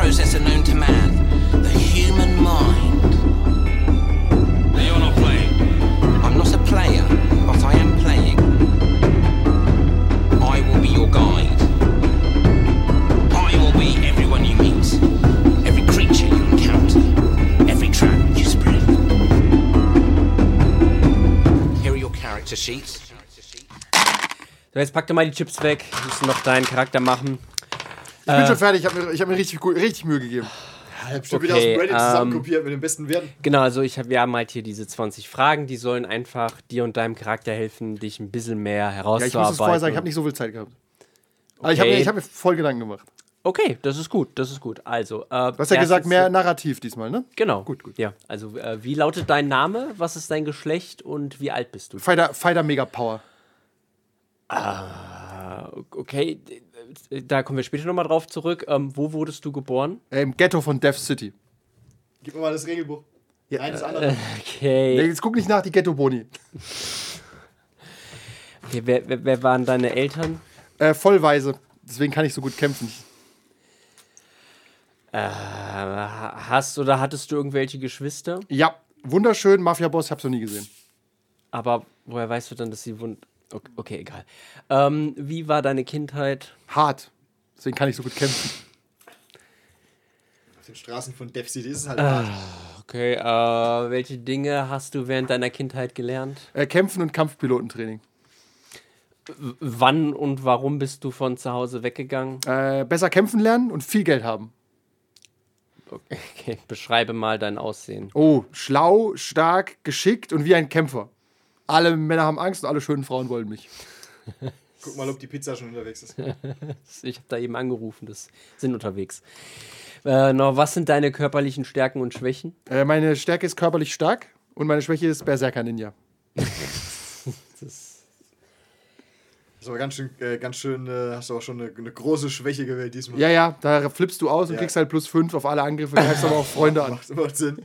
processor known to man, the human mind. Now you're not playing. I'm not a player, but I am playing. I will be your guide. I will be everyone you meet, every creature you encounter, every trap you spread. Here are your character sheets. So, jetzt pack dir mal die Chips weg. Wir müssen noch deinen Charakter machen. Ich bin schon fertig, ich habe mir, ich hab mir richtig, richtig Mühe gegeben. Ich hab schon Okay, wieder aus dem Reddit ähm, zusammenkopiert mit den besten Werten. Genau, also ich hab, wir haben halt hier diese 20 Fragen, die sollen einfach dir und deinem Charakter helfen, dich ein bisschen mehr Ja, herauszuarbeiten. ich muss es vorher sagen, ich habe nicht so viel Zeit gehabt. Aber ich habe Okay. mir, ich hab mir voll Gedanken gemacht. Okay, das ist gut, das ist gut. Also, äh, Du hast ja gesagt, mehr Narrativ diesmal, ne? Genau. Gut, gut. Ja, also äh, wie lautet dein Name, was ist dein Geschlecht und wie alt bist du? Fighter, Fighter Mega Power. Okay, d- da kommen wir später nochmal drauf zurück. Ähm, wo wurdest du geboren? Äh, Im Ghetto von Death City. Gib mir mal das Regelbuch. Nein, das andere. Nee, Okay. Jetzt guck nicht nach, die Ghetto-Boni. okay wer, wer, wer waren deine Eltern? Äh, vollweise. Deswegen kann ich so gut kämpfen. Äh, hast oder hattest du irgendwelche Geschwister? Ja, wunderschön. Mafia-Boss, ich hab's noch nie gesehen. Aber woher weißt du dann, dass sie wund. Okay, okay egal. Ähm, wie war deine Kindheit? Hart. Deswegen kann ich so gut kämpfen. Auf den Straßen von Death City ist es halt hart. Okay, äh, welche Dinge hast du während deiner Kindheit gelernt? Äh, kämpfen und Kampfpilotentraining. W wann und warum bist du von zu Hause weggegangen? Äh, besser kämpfen lernen und viel Geld haben. Okay, beschreibe mal dein Aussehen. Oh, schlau, stark, geschickt und wie ein Kämpfer. Alle Männer haben Angst und alle schönen Frauen wollen mich. Guck mal, ob die Pizza schon unterwegs ist. Ich habe da eben angerufen, das sind unterwegs. Äh, noch, was sind deine körperlichen Stärken und Schwächen? Äh, meine Stärke ist körperlich stark und meine Schwäche ist Berserker Ninja. Das ist aber ganz schön, äh, ganz schön, äh, hast du auch schon eine, eine große Schwäche gewählt diesmal. Ja, ja, da flippst du aus und Ja. kriegst halt plus 5 auf alle Angriffe, greifst aber auch Freunde an. Macht, macht Sinn.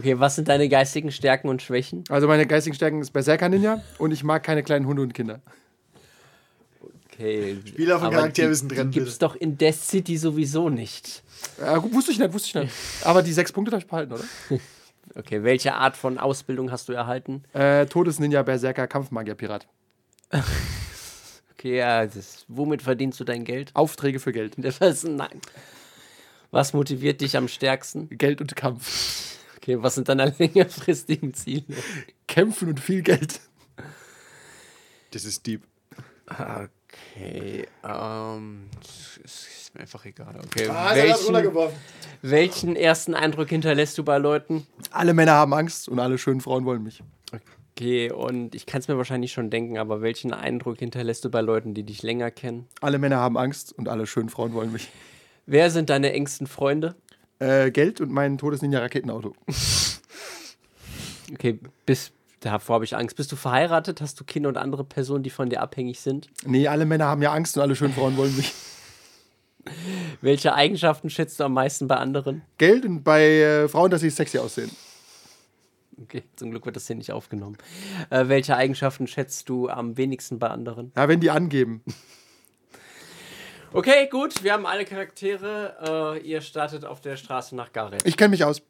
Okay, was sind deine geistigen Stärken und Schwächen? Also meine geistigen Stärken ist Berserker Ninja und ich mag keine kleinen Hunde und Kinder. Okay. Spieler von aber Charakter die- müssen trennen, die Gibt's bitte. doch in Death City sowieso nicht. Äh, gut, wusste ich nicht, wusste ich nicht. Aber die sechs Punkte darf ich behalten, oder? Okay, welche Art von Ausbildung hast du erhalten? Äh, Todesninja, Berserker, Kampfmagier, Pirat. Okay, ja, das, womit verdienst du dein Geld? Aufträge für Geld. Das ist, nein. Was motiviert dich am stärksten? Geld und Kampf. Okay, was sind deine längerfristigen Ziele? Kämpfen und viel Geld. Das ist deep. Okay, ähm, ist mir einfach egal. Okay, Ah, welchen, welchen ersten Eindruck hinterlässt du bei Leuten? Alle Männer haben Angst und alle schönen Frauen wollen mich. Okay, und ich kann es mir wahrscheinlich schon denken, aber welchen Eindruck hinterlässt du bei Leuten, die dich länger kennen? Alle Männer haben Angst und alle schönen Frauen wollen mich. Wer sind deine engsten Freunde? Äh, Geld und mein Todesninja-Raketenauto. Okay, bis davor habe ich Angst. Bist du verheiratet? Hast du Kinder und andere Personen, die von dir abhängig sind? Nee, alle Männer haben ja Angst und alle schönen Frauen wollen mich. Welche Eigenschaften schätzt du am meisten bei anderen? Geld und bei äh, Frauen, dass sie sexy aussehen. Okay, zum Glück wird das hier nicht aufgenommen. Äh, welche Eigenschaften schätzt du am wenigsten bei anderen? Ja, wenn die angeben. Okay, gut, wir haben alle Charaktere. Äh, ihr startet auf der Straße nach Gareth. Ich kenne mich aus.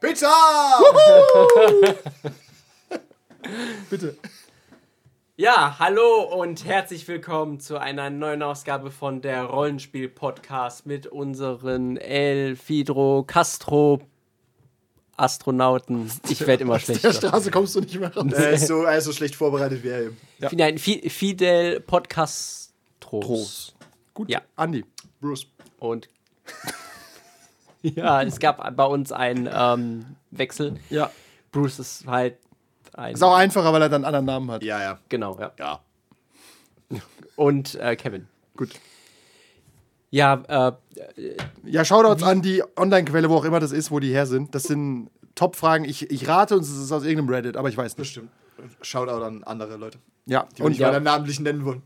Pizza! Bitte. Ja, hallo und herzlich willkommen zu einer neuen Ausgabe von der Rollenspiel-Podcast mit unseren El Fidro Castro Astronauten. Ich werde immer Auf der schlechter. Straße kommst du nicht mehr raus. er, ist so, er ist so schlecht vorbereitet wie er eben. Fi- Nein, Fi- Fidel Podcastros. Groß. Gut, Ja. Andi. Bruce. Und ja, es gab bei uns einen ähm, Wechsel. Ja. Bruce ist halt ein. Ist auch einfacher, weil er dann einen anderen Namen hat. Ja, ja. Genau, ja. Ja. Und äh, Kevin. Gut. Ja, äh, Ja, Shoutouts an die Online-Quelle, wo auch immer das ist, wo die her sind. Das sind Top-Fragen. Ich, ich rate uns, es ist aus irgendeinem Reddit, aber ich weiß nicht. stimmt. Shoutout an andere Leute, Ja, die wir und nicht ja. namentlich nennen wollen.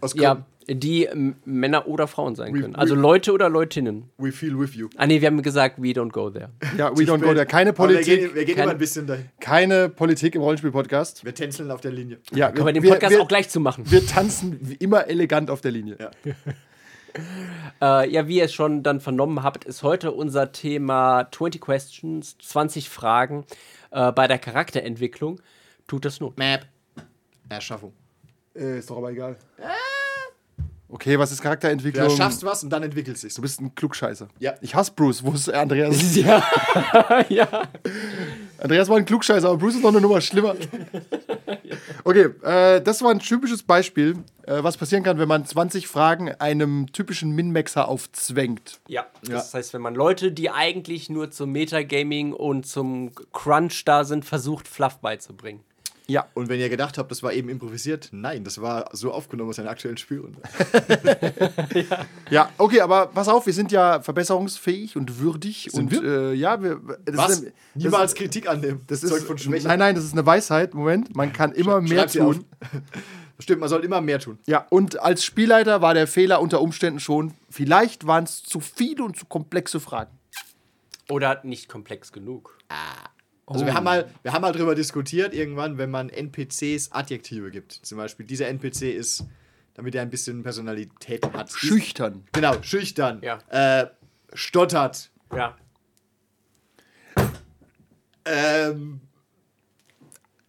Aus ja, die Männer oder Frauen sein We- können. we- Also Leute oder Leutinnen. We feel with you. Ah nee, wir haben gesagt, we don't go there. ja, we don't go there. Keine Aber Wir Politik, gehen, wir gehen Keine- immer ein bisschen dahin. keine Politik im Rollenspiel-Podcast. Wir tänzeln auf der Linie. Ja, Können wir den wir, Podcast wir, auch gleich zu machen. wir tanzen wie immer elegant auf der Linie. Ja. Äh, ja, wie ihr es schon dann vernommen habt, ist heute unser Thema 20 Questions, 20 Fragen äh, bei der Charakterentwicklung. Tut das Not. Map. Erschaffung. Äh, ist doch aber egal. Okay, was ist Charakterentwicklung? Du erschaffst was und dann entwickelt sich. Du bist ein Klugscheißer. Ja. Ich hasse Bruce. Wo ist Andreas? ja. ja. Andreas war ein Klugscheißer, aber Bruce ist noch eine Nummer schlimmer. Okay, äh, das war ein typisches Beispiel, äh, was passieren kann, wenn man 20 Fragen einem typischen Min-Maxer aufzwängt. Ja, das heißt, wenn man Leute, die eigentlich nur zum Metagaming und zum Crunch da sind, versucht, Fluff beizubringen. Ja. Und wenn ihr gedacht habt, das war eben improvisiert, nein, das war so aufgenommen aus einer aktuellen Spielrunde. Ja, okay, aber pass auf, wir sind ja verbesserungsfähig und würdig. Sind und wir? äh, ja, wir. Das Was? Ist Niemals ist- Kritik annehmen. Das Zeug ist, von Schwäche. nein, nein, das ist eine Weisheit. Moment, man kann immer mehr sie auf. tun. Stimmt, man soll immer mehr tun. Ja, und als Spielleiter war der Fehler unter Umständen schon, vielleicht waren es zu viele und zu komplexe Fragen. Oder nicht komplex genug. Also wir haben mal, wir haben mal drüber diskutiert irgendwann, wenn man NPCs Adjektive gibt. Zum Beispiel, dieser NPC ist, damit er ein bisschen Personalität hat. ist- Schüchtern. Genau, schüchtern. Ja. Äh, stottert. Ja. Ähm,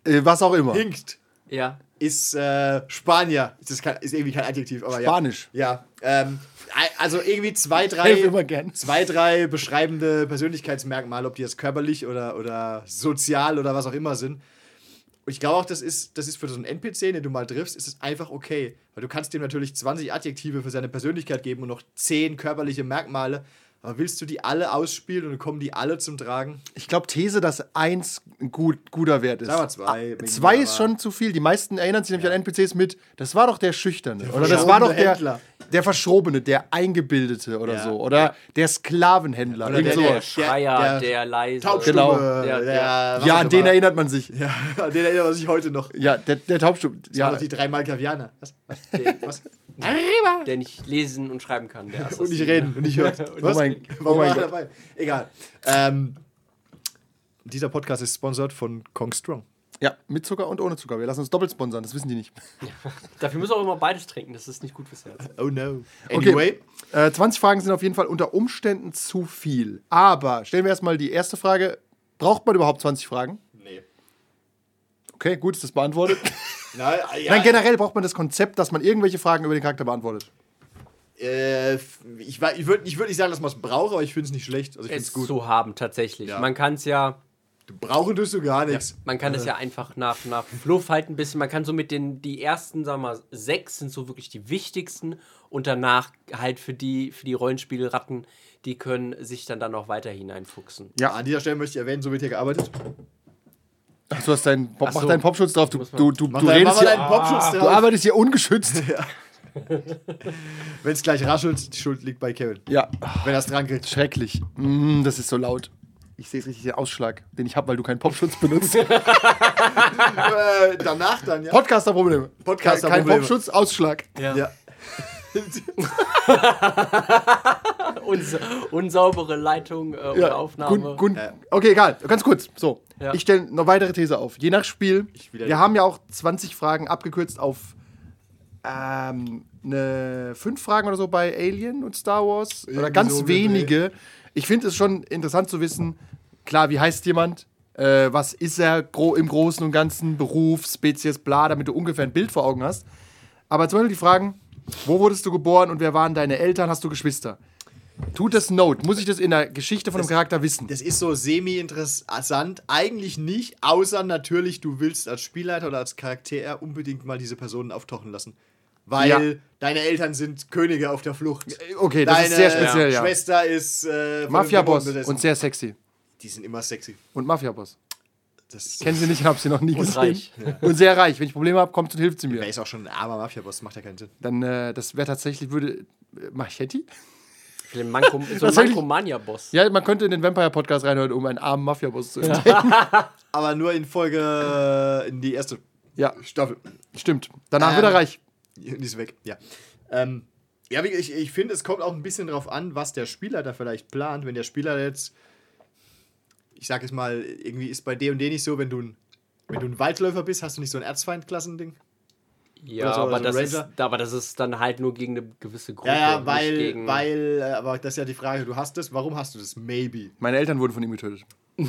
Äh, was auch immer. hinkt. Ja. Ist äh, Spanier. Ist, das kein, ist irgendwie kein Adjektiv, aber Spanisch. ja. Ja. Ähm, also irgendwie zwei, drei, immer gern. zwei, drei beschreibende Persönlichkeitsmerkmale, ob die jetzt körperlich oder, oder sozial oder was auch immer sind. Und ich glaube auch, das ist, das ist für so einen NPC, den du mal triffst, ist es einfach okay. Weil du kannst dem natürlich 20 Adjektive für seine Persönlichkeit geben und noch 10 körperliche Merkmale. Aber willst du die alle ausspielen und dann kommen die alle zum Tragen? Ich glaube, These, dass eins ein gut, guter Wert ist. Wir zwei. Ah, Zwei Aber- ist schon zu viel. Die meisten erinnern sich nämlich an NPCs mit, das war doch der Schüchterne. oder das war doch der, Händler. Der Verschrobene, der Eingebildete oder Ja. so. Oder der Sklavenhändler. Oder der- Der sowas. Schreier, der, der leise. Taubstumme. Genau. Der- Der, der- was ja, an den immer. erinnert man sich. Ja, an den erinnert man sich heute noch. Ja, der, der Taubstumm. Ja. Die drei Malkavianer. Was? Der, Was? der nicht lesen und schreiben kann. Der Und nicht reden und nicht hören. Oh mein- Warum oh mein war er Gott. dabei? Egal. Ähm, dieser Podcast ist sponsert von Kong Strong. Ja, mit Zucker und ohne Zucker. Wir lassen uns doppelt sponsern, das wissen die nicht. Dafür müssen wir auch immer beides trinken. Das ist nicht gut fürs Herz. Oh no. Okay. Anyway, Äh, 20 Fragen sind auf jeden Fall unter Umständen zu viel. Aber stellen wir erstmal die erste Frage. Braucht man überhaupt 20 Fragen? nee. Okay, gut, ist das beantwortet. Nein, ja, Nein, generell braucht man das Konzept, dass man irgendwelche Fragen über den Charakter beantwortet. äh, ich ich würde ich würd nicht sagen, dass man es braucht, aber ich finde es nicht schlecht. Also ich finde Es es gut. zu haben, tatsächlich. Ja. Man kann es ja, brauchen tust du gar nichts. man kann es ja einfach nach, nach Fluff halt ein bisschen. Man kann so mit den, die ersten, sagen wir mal, sechs sind so wirklich die wichtigsten. Und danach halt für die, für die Rollenspielratten, die können sich dann da noch weiter hineinfuchsen. Ja, an dieser Stelle möchte ich erwähnen, so wird hier gearbeitet. Ach, du hast deinen Pop, Ach mach so. deinen Popschutz drauf. Du, du, du, du redest hier, deinen Popschutz du arbeitest hier ungeschützt. Wenn es gleich raschelt, die Schuld liegt bei Kevin. Ja, Wenn er es dran kriegt. schrecklich. Mm, das ist so laut. Ich sehe richtig den Ausschlag, den ich habe, weil du keinen Popschutz benutzt. äh, danach dann, ja. Podcaster-Probleme. Podcaster-Probleme. Kein Popschutz, Ausschlag. ja. Uns, unsaubere Leitung äh, oder Ja, Aufnahme. gut, gut. Ja. Okay, egal. Ganz kurz. So, Ja. ich stelle noch weitere These auf. Je nach Spiel. Wir haben ja auch 20 Fragen abgekürzt auf ähm, eine fünf Fragen oder so bei Alien und Star Wars. oder Irgendwie ganz so wenige. Ich finde es schon interessant zu wissen, klar, wie heißt jemand? Äh, was ist er gro im Großen und Ganzen? Beruf, Spezies, bla, damit du ungefähr ein Bild vor Augen hast. Aber zum Beispiel die Fragen, wo wurdest du geboren und wer waren deine Eltern? Hast du Geschwister? Tut das Note? Muss ich das in der Geschichte von einem Charakter wissen? Das ist so semi-interessant. Eigentlich nicht, außer natürlich, du willst als Spielleiter oder als Charakter unbedingt mal diese Personen auftauchen lassen. Weil Ja. deine Eltern sind Könige auf der Flucht. Okay, das Deine ist sehr speziell, ja. Schwester ist äh, Mafia-Boss und sehr sexy. Die sind immer sexy. Und Mafia-Boss. Das Kennen sie nicht, habe sie noch nie gesehen. reich. Und sehr reich. Wenn ich Probleme habe, kommt und hilft sie er mir. ist auch schon ein armer Mafia-Boss, macht ja keinen Sinn. Dann, äh, das wäre tatsächlich, würde. Äh, Machetti? Für den Manko, so ein Mankomania-Boss. Ja, man könnte in den Vampire-Podcast reinhören, um einen armen Mafia-Boss zu entdecken. Aber nur in Folge, in die erste Ja, Staffel. stimmt. Danach Ähm, wird er reich. Die ist weg, ja. Ähm, ja, ich, ich finde, es kommt auch ein bisschen drauf an, was der Spieler da vielleicht plant. Wenn der Spieler jetzt, ich sag es mal, irgendwie ist bei D&D nicht so, wenn du ein, wenn du ein Waldläufer bist, hast du nicht so ein Erzfeind-Klassending? Ja, so, aber, so das ist, aber das ist dann halt nur gegen eine gewisse Gruppe. Ja, ja, weil, gegen, weil, äh, aber das ist ja die Frage, du hast es, warum hast du das? Maybe. Meine Eltern wurden von ihm getötet.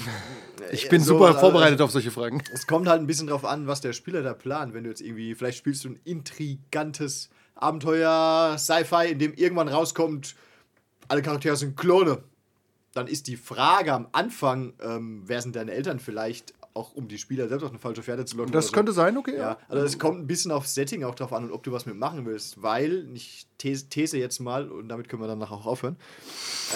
Ich bin so, super also- vorbereitet auf solche Fragen. Es kommt halt ein bisschen drauf an, was der Spieler da plant. Wenn du jetzt irgendwie, vielleicht spielst du ein intrigantes Abenteuer, Sci-Fi, in dem irgendwann rauskommt, alle Charaktere sind Klone. Dann ist die Frage am Anfang, ähm, wer sind deine Eltern vielleicht, auch um die Spieler selbst auf eine falsche Pferde zu locken. Das so. könnte sein, okay. Ja, also es kommt ein bisschen aufs Setting auch drauf an und ob du was mitmachen willst, weil, ich these, these jetzt mal, und damit können wir dann nachher auch aufhören,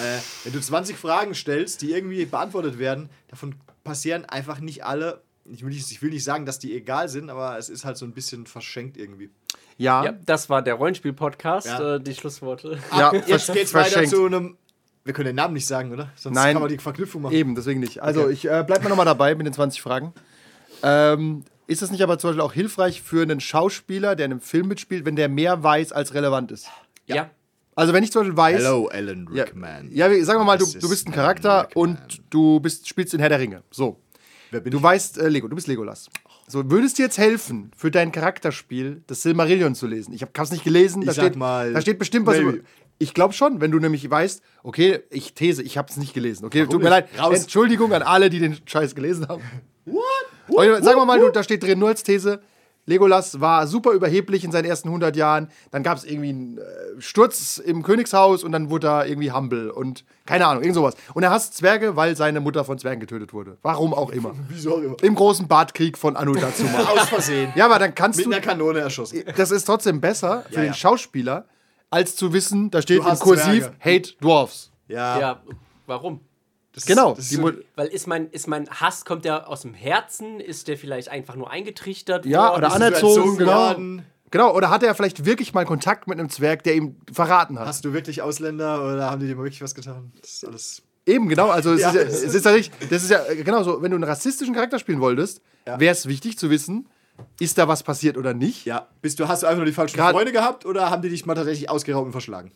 äh, wenn du 20 Fragen stellst, die irgendwie beantwortet werden, davon passieren einfach nicht alle, ich will nicht, ich will nicht sagen, dass die egal sind, aber es ist halt so ein bisschen verschenkt irgendwie. Ja, Ja, das war der Rollenspiel-Podcast, Ja. äh, die Schlussworte. ja, Jetzt geht's weiter verschenkt. zu einem, wir können den Namen nicht sagen, oder? Sonst Nein. kann man die Verknüpfung machen. Eben, deswegen nicht. Also Okay. ich äh, bleib mal nochmal dabei mit den 20 Fragen. Ähm, ist es nicht aber zum Beispiel auch hilfreich für einen Schauspieler, der in einem Film mitspielt, wenn der mehr weiß, als relevant ist? Ja. Also wenn ich zum Beispiel weiß... Hello, Alan Ja, Rickman. ja, wie- sagen wir mal, du, du bist is ein Charakter und du bist, spielst in Herr der Ringe. So. Wer bin Du ich? weißt, äh, Lego, du bist Legolas. So, würdest dir jetzt helfen, für dein Charakterspiel das Silmarillion zu lesen? Ich habe es nicht gelesen. Da Ich sag steht, mal, da steht bestimmt was maybe. über. Ich glaube schon, wenn du nämlich weißt, okay, ich these, ich habe es nicht gelesen. Okay, tut mir leid. Raus. Entschuldigung an alle, die den Scheiß gelesen haben. What? Sagen wir mal, du, da steht drin nur als These. Legolas war super überheblich in seinen ersten 100 Jahren. Dann gab es irgendwie einen äh, Sturz im Königshaus und dann wurde er irgendwie humble und keine Ahnung, irgend sowas. Und er hasst Zwerge, weil seine Mutter von Zwergen getötet wurde. Warum auch immer. Wieso auch immer. Im großen Bartkrieg von Anu dazu mal. Aus Versehen. Ja, aber dann kannst Mit du. einer Kanone erschossen. Das ist trotzdem besser für Ja, den ja. Schauspieler, als zu wissen, da steht hast Kursiv Zwerge. Hate Dwarfs. Ja. Ja, warum? das ist- Genau. das ist so- Weil ist mein, ist mein Hass, kommt der aus dem Herzen? Ist der vielleicht einfach nur eingetrichtert ja, worden? oder anerzogen, erzogen genau. worden? Genau, oder hat er vielleicht wirklich mal Kontakt mit einem Zwerg, der ihm verraten hat? Hast du wirklich Ausländer oder haben die dir mal wirklich was getan? Das ist alles. Eben, genau. Also, es Ja. ist ja, es ist ja nicht, das ist ja genau so, wenn du einen rassistischen Charakter spielen wolltest, Ja. wäre es wichtig zu wissen, ist da was passiert oder nicht. Ja. Bist du, hast du einfach nur die falschen Grad- Freunde gehabt oder haben die dich mal tatsächlich ausgeraubt und verschlagen?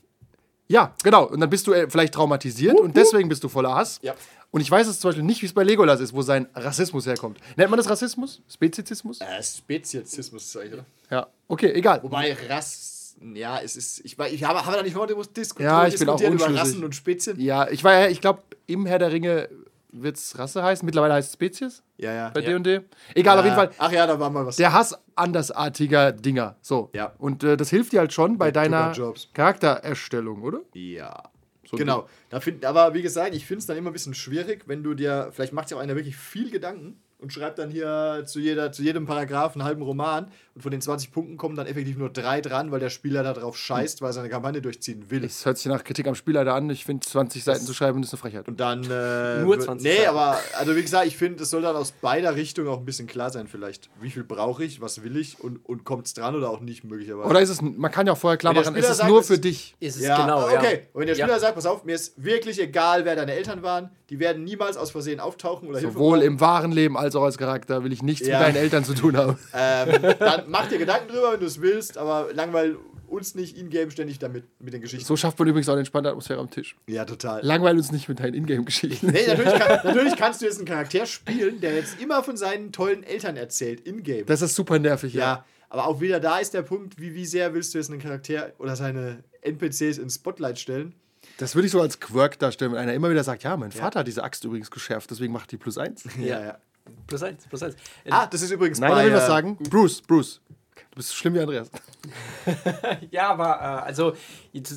Ja, genau. Und dann bist du äh, vielleicht traumatisiert und deswegen bist du voller Hass. Ja. Und ich weiß es zum Beispiel nicht, wie es bei Legolas ist, wo sein Rassismus herkommt. Nennt man das Rassismus? Spezizismus? Äh, Speziesismus, oder? Ja. Okay, egal. Wobei Rass. Ja, es ist. Ich, ich habe, haben wir da nicht vorher diskutiert, Ja, ich bin auch über. Rassen und Spezien? Ja, ich war ja, ich glaube, im Herr der Ringe wird es Rasse heißen. Mittlerweile heißt es Spezies Ja, ja. bei ja. D&D. Egal, auf jeden Fall. Ach ja, da war mal was. Der Hass andersartiger Dinger. So. Ja. Und äh, das hilft dir halt schon bei deiner Jobs. Charaktererstellung, oder? Ja. So genau. Da find, aber wie gesagt, ich finde es dann immer ein bisschen schwierig, wenn du dir, vielleicht macht sich auch einer wirklich viel Gedanken und schreibt dann hier zu, jeder, zu jedem Paragraph einen halben Roman und von den 20 Punkten kommen dann effektiv nur drei dran, weil der Spieler da drauf scheißt, weil er seine Kampagne durchziehen will. Es hört sich nach Kritik am Spielleiter an. Ich finde, 20 Seiten zu schreiben ist eine Frechheit. Und dann. Äh, Nur wird- 20 Nee, Seiten. aber, also wie gesagt, ich finde, es soll dann aus beider Richtungen auch ein bisschen klar sein, vielleicht. Wie viel brauche ich, was will ich und, und kommt es dran oder auch nicht, möglicherweise. Oder ist es, man kann ja auch vorher klar machen, es Spieler ist sagt, nur es für ist- dich. Ist es ja, genau, ja. okay. Und wenn der Ja. Spieler sagt, pass auf, mir ist wirklich egal, wer deine Eltern waren, die werden niemals aus Versehen auftauchen oder Hilfe Sowohl im wahren Leben als auch als Charakter will ich nichts Ja. mit deinen Eltern zu tun haben. Ähm, dann mach dir Gedanken drüber, wenn du es willst, aber langweil uns nicht in-game ständig damit mit den Geschichten. So schafft man übrigens auch eine entspannte Atmosphäre am Tisch. Ja, total. Langweil uns nicht mit deinen Ingame-Geschichten. Nee, natürlich, kann, natürlich kannst du jetzt einen Charakter spielen, der jetzt immer von seinen tollen Eltern erzählt, in-game. Das ist super nervig, ja. Ja, aber auch wieder da ist der Punkt, wie, wie sehr willst du jetzt einen Charakter oder seine NPCs ins Spotlight stellen? Das würde ich so als Quirk darstellen, wenn einer immer wieder sagt, ja, mein Vater hat diese Axt übrigens geschärft, deswegen macht die plus eins. Ja, ja. Plus eins, plus eins. Ah, das ist übrigens Nein, bei, er will was äh, sagen. Bruce, Bruce. Du bist schlimm wie Andreas. Ja, aber äh, also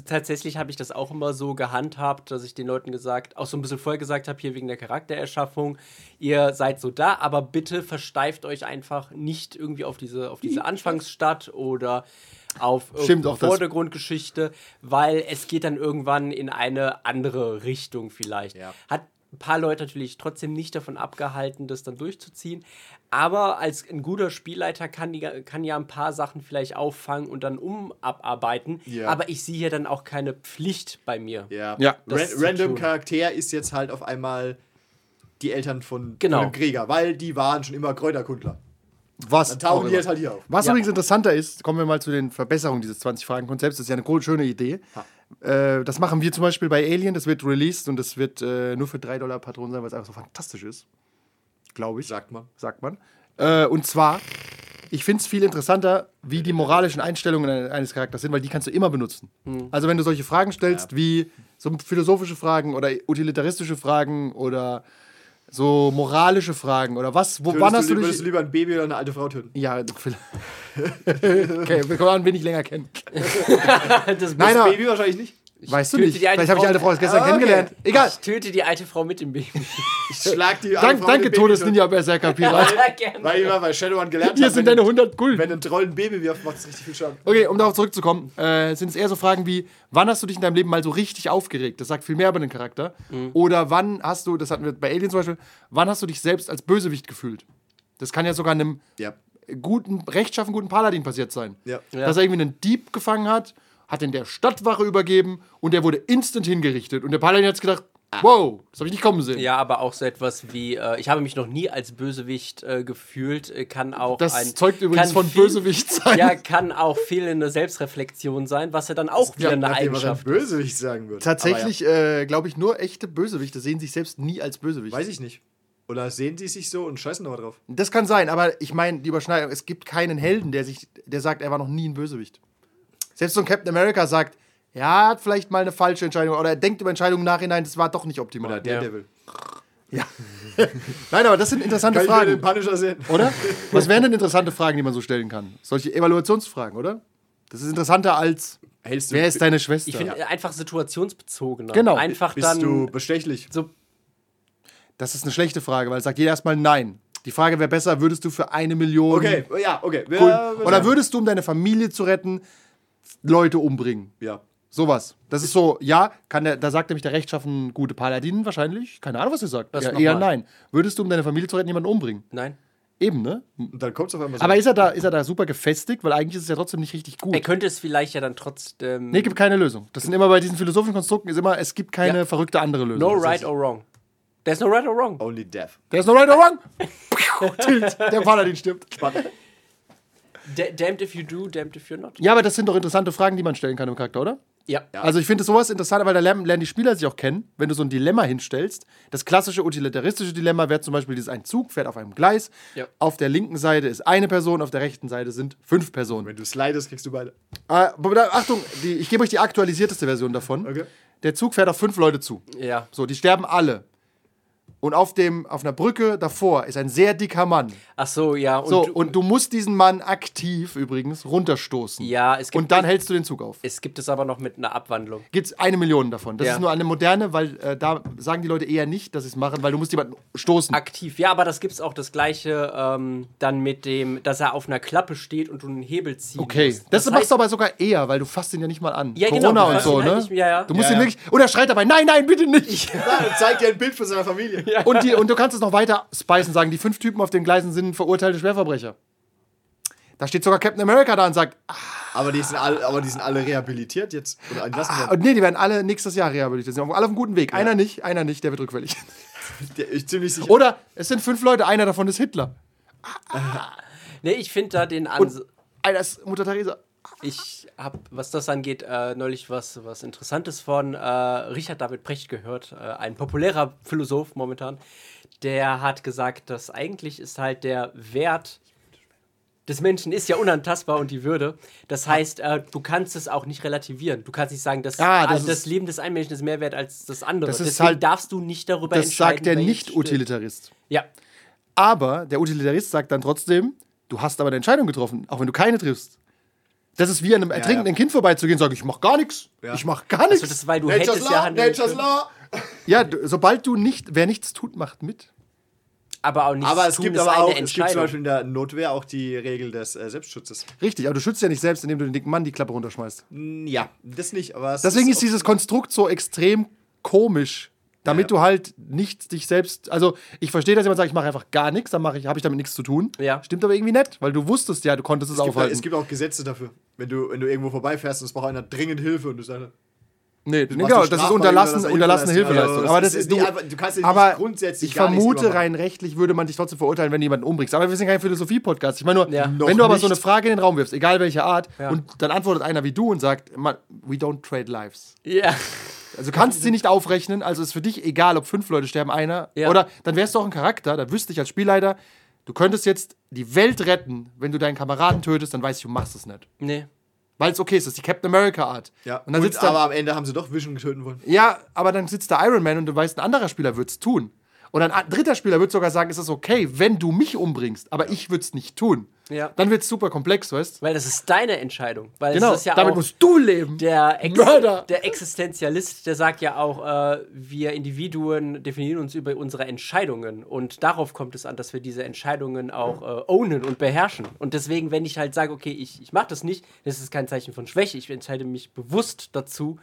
tatsächlich habe ich das auch immer so gehandhabt, dass ich den Leuten gesagt, auch so ein bisschen vorher gesagt habe, hier wegen der Charaktererschaffung, ihr seid so da, aber bitte versteift euch einfach nicht irgendwie auf diese, auf diese Anfangsstadt oder auf. Vordergrundgeschichte, weil es geht dann irgendwann in eine andere Richtung vielleicht. Ja. Hat ein paar Leute natürlich trotzdem nicht davon abgehalten, das dann durchzuziehen. Aber als ein guter Spielleiter kann, die, kann ja ein paar Sachen vielleicht auffangen und dann umabarbeiten. Ja. Aber ich sehe hier dann auch keine Pflicht bei mir. Ja, Ja. Das Ran Random. Charakter ist jetzt halt auf einmal die Eltern von, Genau. von Krieger, weil die waren schon immer Kräuterkundler. Was? Dann tauchen auch die jetzt halt hier auf. Was Ja. übrigens interessanter ist, kommen wir mal zu den Verbesserungen dieses 20-Fragen-Konzepts. Das ist ja eine cool, schöne Idee. Äh, das machen wir zum Beispiel bei Alien. Das wird released und das wird äh, nur für 3 Dollar Patronen sein, weil es einfach so fantastisch ist. Glaube ich. Sagt man. sagt man. Äh, und zwar ich finde es viel interessanter, wie die moralischen Einstellungen eine- eines Charakters sind, weil die kannst du immer benutzen. Also wenn du solche Fragen stellst, wie so philosophische Fragen oder utilitaristische Fragen oder so moralische Fragen oder was, wo, wann Würdest, hast du, du würdest du dich... lieber ein Baby oder eine alte Frau töten? Ja, vielleicht. okay, wir kommen an, wen ich länger kenne. Das Nein, Das aber, Baby wahrscheinlich nicht. Weißt du nicht. Vielleicht habe ich die alte Frau. Erst gestern Ah, okay. kennengelernt. Egal. Ich töte die alte Frau mit dem Baby. Ich schlag die alte Dank, Frau danke, mit dem Baby Todes tot. Ninja Berserker Pirat. Gerne. Weil ich mal bei Shadowrun gelernt Hier habe, sind wenn, deine 100 Gulden. wenn ein Troll ein Baby wirft, macht es richtig viel Schaden. Okay, um darauf zurückzukommen, äh, sind es eher so Fragen wie, wann hast du dich in deinem Leben mal so richtig aufgeregt? Das sagt viel mehr über den Charakter. Oder wann hast du, das hatten wir bei Alien zum Beispiel, wann hast du dich selbst als Bösewicht gefühlt? Das kann ja sogar einem Ja. guten, rechtschaffen guten Paladin passiert sein. Ja. Dass er irgendwie einen Dieb gefangen hat, hat den der Stadtwache übergeben und der wurde instant hingerichtet. Und der Paladin hat gedacht, wow, das habe ich nicht kommen sehen. Ja, aber auch so etwas wie, äh, ich habe mich noch nie als Bösewicht äh, gefühlt, äh, kann auch Das ein. zeugt übrigens kann von viel- Bösewicht sein. Ja, kann auch fehlende Selbstreflexion sein, was ja dann auch wieder eine Nachdem, was ein Eigenschaft Bösewicht sagen würde. Tatsächlich, äh, glaube ich, nur echte Bösewichte sehen sich selbst nie als Bösewicht. Ja, weiß ich nicht. Oder sehen die sich so und scheißen aber drauf? Das kann sein, aber ich meine, die Überschneidung, es gibt keinen Helden, der sich, der sagt, er war noch nie ein Bösewicht. Selbst so ein Captain America sagt, ja, er hat vielleicht mal eine falsche Entscheidung oder er denkt über Entscheidungen im Nachhinein, das war doch nicht optimal. Oder Ja. Daredevil. Nein, aber das sind interessante Kann ich mir den Fragen, Punisher sehen? oder? Was wären denn interessante Fragen, die man so stellen kann? Solche Evaluationsfragen, oder? Das ist interessanter als, Hältst du, wer ist deine Schwester? Ich finde einfach situationsbezogener. Genau. Einfach bist dann. du bestechlich? so, das ist eine schlechte Frage, weil es sagt jeder erstmal nein. Die Frage wäre besser, würdest du für eine Million. Okay, ja, okay. Cool. Oder würdest du, um deine Familie zu retten, Leute umbringen? Ja. Sowas. Das ist so, ja, kann der, da sagt nämlich der rechtschaffen gute Paladin wahrscheinlich. Keine Ahnung, was er sagt. Was Ja, noch eher nein. Würdest du, um deine Familie zu retten, jemanden umbringen? nein. Eben, ne? Und dann kommt es auf einmal so. Aber ist er, da, ist er da super gefestigt? Weil eigentlich ist es ja trotzdem nicht richtig gut. Er könnte es vielleicht ja dann trotzdem. Nee, gibt keine Lösung. Das sind immer bei diesen philosophischen Konstrukten, ist immer, es gibt keine Ja. verrückte andere Lösung. no Das right ist- or wrong. There's no right or wrong. Only death. There's no right or wrong. Tilt. Der Paladin stirbt. Spannend. Da- damned if you do, damned if you're not. Ja, aber das sind doch interessante Fragen, die man stellen kann im Charakter, oder? Ja. Also ich finde sowas interessant, weil da lernen, lernen die Spieler sich auch kennen, wenn du so ein Dilemma hinstellst. Das klassische utilitaristische Dilemma wäre zum Beispiel dieses ein Zug fährt auf einem Gleis. Ja. Auf der linken Seite ist eine Person, auf der rechten Seite sind fünf Personen. Wenn du slidest, kriegst du beide. Äh, Achtung, die, ich gebe euch die aktualisierteste Version davon. Okay. Der Zug fährt auf fünf Leute zu. Ja. So, die sterben alle. Und auf, dem, auf einer Brücke davor ist ein sehr dicker Mann. Ach so, ja. Und So, du- und du musst diesen Mann aktiv übrigens runterstoßen. Ja, es gibt- Und dann hältst du den Zug auf. es gibt es aber noch mit einer Abwandlung. Gibt es eine Million davon. Das Ja. ist nur eine moderne, weil äh, da sagen die Leute eher nicht, dass sie es machen, weil du musst jemanden stoßen. Aktiv. Ja, aber das gibt es auch das gleiche ähm, dann mit dem, dass er auf einer Klappe steht und du einen Hebel ziehen Okay, musst. das, heißt- machst du aber sogar eher, weil du fasst ihn ja nicht mal an. Ja, genau, Corona du und so, halt ne? nicht- ja, ja. Du musst Ja, ihn ja. wirklich. Und er schreit dabei: Nein, nein, bitte nicht! Ja, und zeigt dir ein Bild von seiner Familie. Und, die, und du kannst es noch weiter speisen, sagen: Die fünf Typen auf den Gleisen sind verurteilte Schwerverbrecher. Da steht sogar Captain America da und sagt: Aber die sind alle, aber die sind alle rehabilitiert jetzt. Oder entlassen ah, Nee, die werden alle nächstes Jahr rehabilitiert. Sie sind alle auf einem guten Weg. Einer nicht, einer nicht, der wird rückfällig. Der, ich ziemlich sicher. Oder es sind fünf Leute, einer davon ist Hitler. Nee, ich finde da den Ans Einer ist Mutter Teresa. Ich habe, was das angeht, äh, neulich was, was Interessantes von äh, Richard David Brecht gehört, äh, ein populärer Philosoph momentan. Der hat gesagt, dass eigentlich ist halt der Wert des Menschen ist ja unantastbar und die Würde. Das heißt, äh, du kannst es auch nicht relativieren. Du kannst nicht sagen, dass Ah, das das Leben des einen Menschen ist mehr wert als das andere. Das ist Deswegen halt- darfst du nicht darüber Das entscheiden. sagt der. Nicht-Utilitarist. Ja, Aber der Utilitarist sagt dann trotzdem, du hast aber eine Entscheidung getroffen, auch wenn du keine triffst. Das ist wie an einem ertrinkenden ja. Kind vorbeizugehen und sagen, ich mach gar nichts. Ja. Ich mach gar nichts. also das ist, weil du Nature's hättest ja Law, handeln Nature's können, Law. ja, du, sobald du nicht, wer nichts tut, macht mit. aber auch nichts Aber es tun gibt ist aber auch, es gibt zum Beispiel in der Notwehr auch die Regel des äh, Selbstschutzes. Richtig, aber du schützt ja nicht selbst, indem du den dicken Mann die Klappe runterschmeißt. Ja, das nicht, aber es. Deswegen ist auch- dieses Konstrukt so extrem komisch, damit Ja. du halt nicht dich selbst. Also, ich verstehe, dass jemand sagt, ich mache einfach gar nichts, dann mache ich, habe ich damit nichts zu tun. Ja. Stimmt aber irgendwie nicht, weil du wusstest ja, du konntest es, es gibt, aufhalten. es gibt auch Gesetze dafür. Wenn du, wenn du irgendwo vorbeifährst und es braucht einer dringend Hilfe und du sagst, Nee, nee genau, das ist unterlassen, unterlassene Hilfeleistung. Also, aber das ist ist nicht du, einfach- du kannst ja nicht aber grundsätzlich ich vermute, rein rechtlich würde man dich trotzdem verurteilen, wenn du jemanden umbringst. Aber wir sind kein Philosophie-Podcast. Ich meine nur, Ja. wenn du aber so nicht. eine Frage in den Raum wirfst, egal welcher Art, Ja. und dann antwortet einer wie du und sagt, "Man, we don't trade lives. Ja. Also du kannst sie nicht aufrechnen, also ist für dich egal, ob fünf Leute sterben, einer. Ja. Oder dann wärst du auch ein Charakter, da wüsste ich als Spielleiter, du könntest jetzt die Welt retten, wenn du deinen Kameraden tötest, dann weiß ich, du machst es nicht. Nee. Weil es okay ist, das ist die Captain America Art. Ja, Und dann und, sitzt da, aber am Ende haben sie doch Vision töten wollen. ja, aber dann sitzt da Iron Man und du weißt, ein anderer Spieler wird es tun. Und ein dritter Spieler wird sogar sagen, es ist okay, wenn du mich umbringst, aber ich würde es nicht tun. Ja. Dann wird es super komplex, weißt Weil das ist deine Entscheidung. Weil Genau, es ist ja damit musst du leben. der, Ex Mörder. der Existenzialist, der sagt ja auch, äh, wir Individuen definieren uns über unsere Entscheidungen. Und darauf kommt es an, dass wir diese Entscheidungen auch äh, ownen und beherrschen. Und deswegen, wenn ich halt sage, okay, ich, ich mache das nicht, das ist kein Zeichen von Schwäche. Ich entscheide mich bewusst dazu,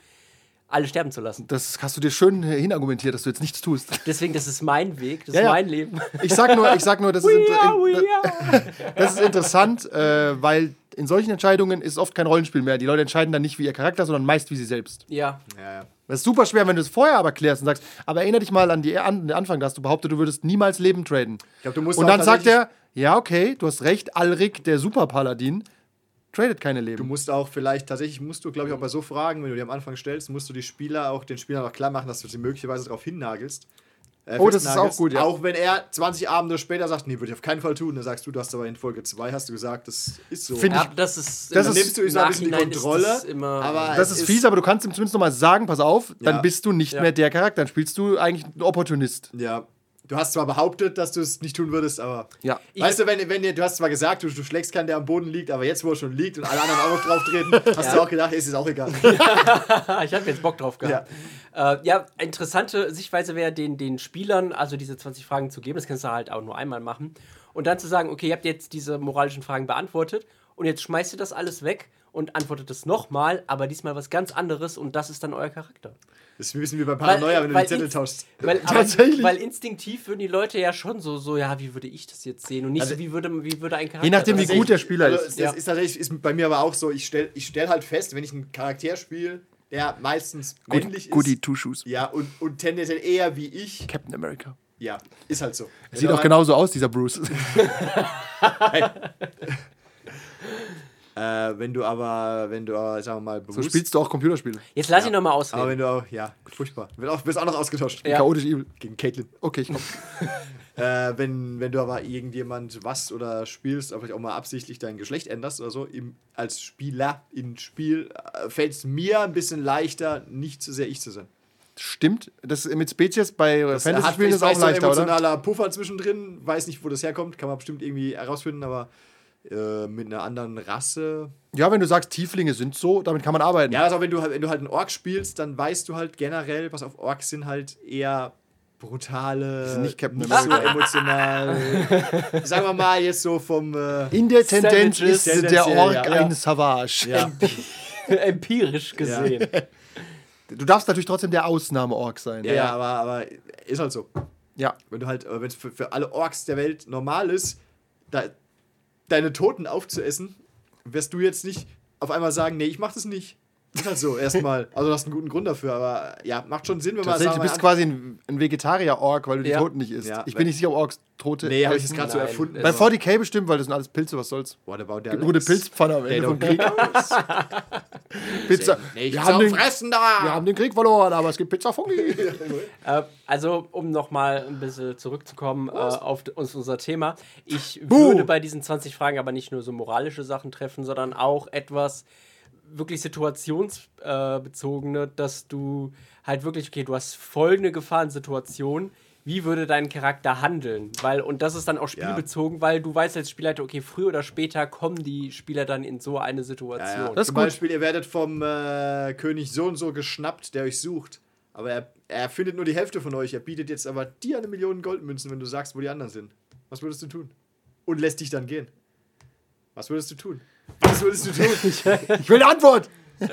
alle sterben zu lassen. Das hast du dir schön hinargumentiert, dass du jetzt nichts tust. Deswegen, das ist mein Weg, das Ja, ist ja. mein Leben. Ich sag nur, ich sag nur das, ist, are, in, das ist interessant, äh, weil in solchen Entscheidungen ist oft kein Rollenspiel mehr. Die Leute entscheiden dann nicht wie ihr Charakter, sondern meist wie sie selbst. Ja, Ja, ja. Das ist super schwer, wenn du es vorher aber klärst und sagst, aber erinnere dich mal an, die, an den Anfang, da hast du behauptet, du würdest niemals Leben traden. Ich glaub, du musst und dann sagt er, ja, okay, du hast recht, Alrik, der Superpaladin, tradet keine Du Leben. musst auch vielleicht, tatsächlich musst du, glaube ich, auch bei so Fragen, wenn du die am Anfang stellst, musst du die Spieler auch den Spielern auch klar machen, dass du sie möglicherweise darauf hinnagelst. Äh, Oh, das ist auch gut, ja. Auch wenn er 20 Abende später sagt, nee, würde ich auf keinen Fall tun, dann sagst du, du hast aber in Folge 2 hast du gesagt, das ist so. Find ja das ist. das ist- nimmst du so ein bisschen die ist Kontrolle, das immer, aber Das es ist fies, aber du kannst ihm zumindest nochmal sagen, pass auf, dann Ja. bist du nicht Ja. mehr der Charakter, dann spielst du eigentlich ein Opportunist. Ja. Du hast zwar behauptet, dass du es nicht tun würdest, aber. Ja. weißt du, wenn, wenn du hast zwar gesagt, du, du schlägst keinen, der am Boden liegt, aber jetzt, wo er schon liegt und alle anderen auch noch drauf treten, hast du auch gedacht, es ist auch egal. Ich habe jetzt Bock drauf gehabt. Ja, äh, ja interessante Sichtweise wäre, den, den Spielern also diese 20 Fragen zu geben. Das kannst du halt auch nur einmal machen. Und dann zu sagen, okay, ihr habt jetzt diese moralischen Fragen beantwortet und jetzt schmeißt ihr das alles weg und antwortet es nochmal, aber diesmal was ganz anderes und das ist dann euer Charakter. Das ist ein bisschen wie bei Paranoia, wenn du die Zettel tauschst. Weil, aber, Tatsächlich. weil instinktiv würden die Leute ja schon so, so, ja, wie würde ich das jetzt sehen und nicht Also- so, wie würde, wie würde ein Charakter Je nachdem, wie gut der Spieler Also, ist. Das Ja. ist tatsächlich ist bei mir aber auch so, ich stelle ich stell halt fest, wenn ich einen Charakter spiele, der meistens männlich Goody ist. Two-Shoes. Ja, und, und tendenziell eher wie ich. Captain America. Ja, ist halt so. Sieht auch genauso aus, dieser Bruce. Äh, wenn du aber, wenn du, aber, sagen wir mal, So bewusst. spielst du auch Computerspiele. Jetzt lass ihn noch mal aber ausreden. wenn du auch, ja, furchtbar. Wird auch, wirst auch noch ausgetauscht. Ja. Chaotisch evil. Gegen Caitlyn. Okay, ich komm. Äh, wenn, wenn du aber irgendjemand was oder spielst, aber vielleicht auch mal absichtlich dein Geschlecht änderst oder so, im, als Spieler im Spiel, äh, fällt es mir ein bisschen leichter, nicht zu sehr ich zu sein. Stimmt. Das mit Spezies bei Fantasy-Spielen ist auch so leichter, oder? emotionaler Puffer zwischendrin, weiß nicht, wo das herkommt, kann man bestimmt irgendwie herausfinden, aber äh, mit einer anderen Rasse. Ja, wenn du sagst, Tieflinge sind so, damit kann man arbeiten. Ja, also wenn du, halt- wenn du halt einen Ork spielst, dann weißt du halt generell, was auf Orks sind halt eher brutale, sind nicht Captain so America. emotional. sagen wir mal jetzt so vom äh, In der Tendenz ist der Ork ja. ein Savage. ja, Empirisch gesehen. Du darfst natürlich trotzdem der Ausnahme-Ork sein. ja, ja, aber, aber ist halt so. Ja. Wenn du halt, wenn es für, für alle Orks der Welt normal ist, da, deine Toten aufzuessen, wirst du jetzt nicht auf einmal sagen, nee, ich mach das nicht. Ist halt so, erstmal. Also du hast einen guten Grund dafür, aber ja, macht schon Sinn, wenn man sagen du bist quasi ein, ein Vegetarier-Ork, weil du die Ja. Toten nicht isst. Ja, ich bin nicht sicher, ob Orks Tote Nee, habe ich das gerade so erfunden. Bei ist- 40k bestimmt, weil das sind alles Pilze, was soll's. What about Eine gute? Pilzpfanne am Ende vom Krieg. Pizza. Wir haben, den, Fressen wir haben den Krieg verloren, aber es gibt Pizza Fungi. Äh, also, um nochmal ein bisschen zurückzukommen äh, auf unser Thema. Ich Buh. würde bei diesen 20 Fragen aber nicht nur so moralische Sachen treffen, sondern auch etwas wirklich situationsbezogene, dass du halt wirklich, okay, du hast folgende Gefahrensituation. Wie würde dein Charakter handeln? Weil, und das ist dann auch spielbezogen, weil du weißt als Spielleiter, okay, früher oder später kommen die Spieler dann in so eine Situation. Ja, Das ist Zum. Beispiel, ihr werdet vom äh, König so und so geschnappt, der euch sucht. Aber er, er findet nur die Hälfte von euch. Er bietet jetzt aber dir eine Million Goldmünzen, wenn du sagst, wo die anderen sind. Was würdest du tun? Und lässt dich dann gehen. Was würdest du tun? Was würdest du tun? Ich will eine Antwort.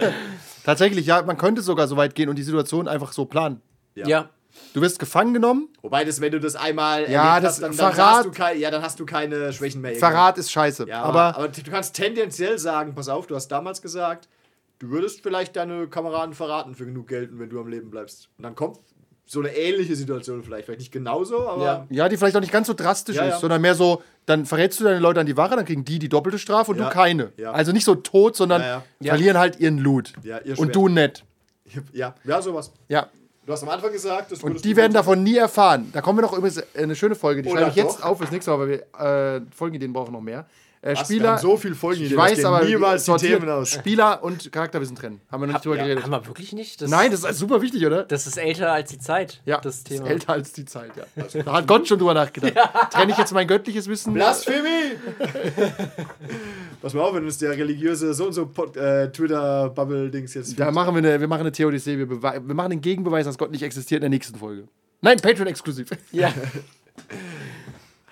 Tatsächlich, ja, man könnte sogar so weit gehen und die Situation einfach so planen. ja. Du wirst gefangen genommen, Wobei das, wenn du das einmal Ja, erlebt das hast, dann, dann, Verrat- hast du kei- ja, dann hast du keine Schwächen mehr. irgendwann. Verrat ist scheiße. Ja, aber, aber, aber du kannst tendenziell sagen, pass auf, du hast damals gesagt, du würdest vielleicht deine Kameraden verraten für genug Geld, wenn du am Leben bleibst. Und dann kommt so eine ähnliche Situation vielleicht. Vielleicht nicht genauso, aber Ja. ja, die vielleicht auch nicht ganz so drastisch Ja, ist, ja. sondern mehr so, dann verrätst du deine Leute an die Wache, dann kriegen die die doppelte Strafe und Ja. du keine. Ja. Also nicht so tot, sondern Ja, ja. verlieren halt ihren Loot. Ja, ihr und du nett. ja, ja, sowas. Ja. Du hast am Anfang gesagt, das Und die werden davon nie erfahren. Da kommen wir noch übrigens äh, eine schöne Folge. Die Oder schreibe ich jetzt doch? auf fürs nächste Mal, weil wir äh, Folgenideen brauchen noch mehr. Äh, wir Spieler, haben so viel Folgen, ich das weiß, aber niemals die. Themen aus. Spieler und Charakterwissen trennen. Haben wir noch nicht drüber Ja, geredet. haben wir wirklich nicht? Das, Nein, das ist super wichtig, oder? das ist älter als die Zeit, Ja, das Thema. ist älter als die Zeit, ja. Da hat Gott schon drüber nachgedacht. Trenne ich jetzt mein göttliches Wissen? Blasphemie! Pass mal auf, wenn uns der religiöse so und so äh, Twitter-Bubble-Dings jetzt. Da machen wir eine, wir machen eine Theodicee. Wir, wir machen den Gegenbeweis, dass Gott nicht existiert in der nächsten Folge. Nein, Patreon-exklusiv. Ja.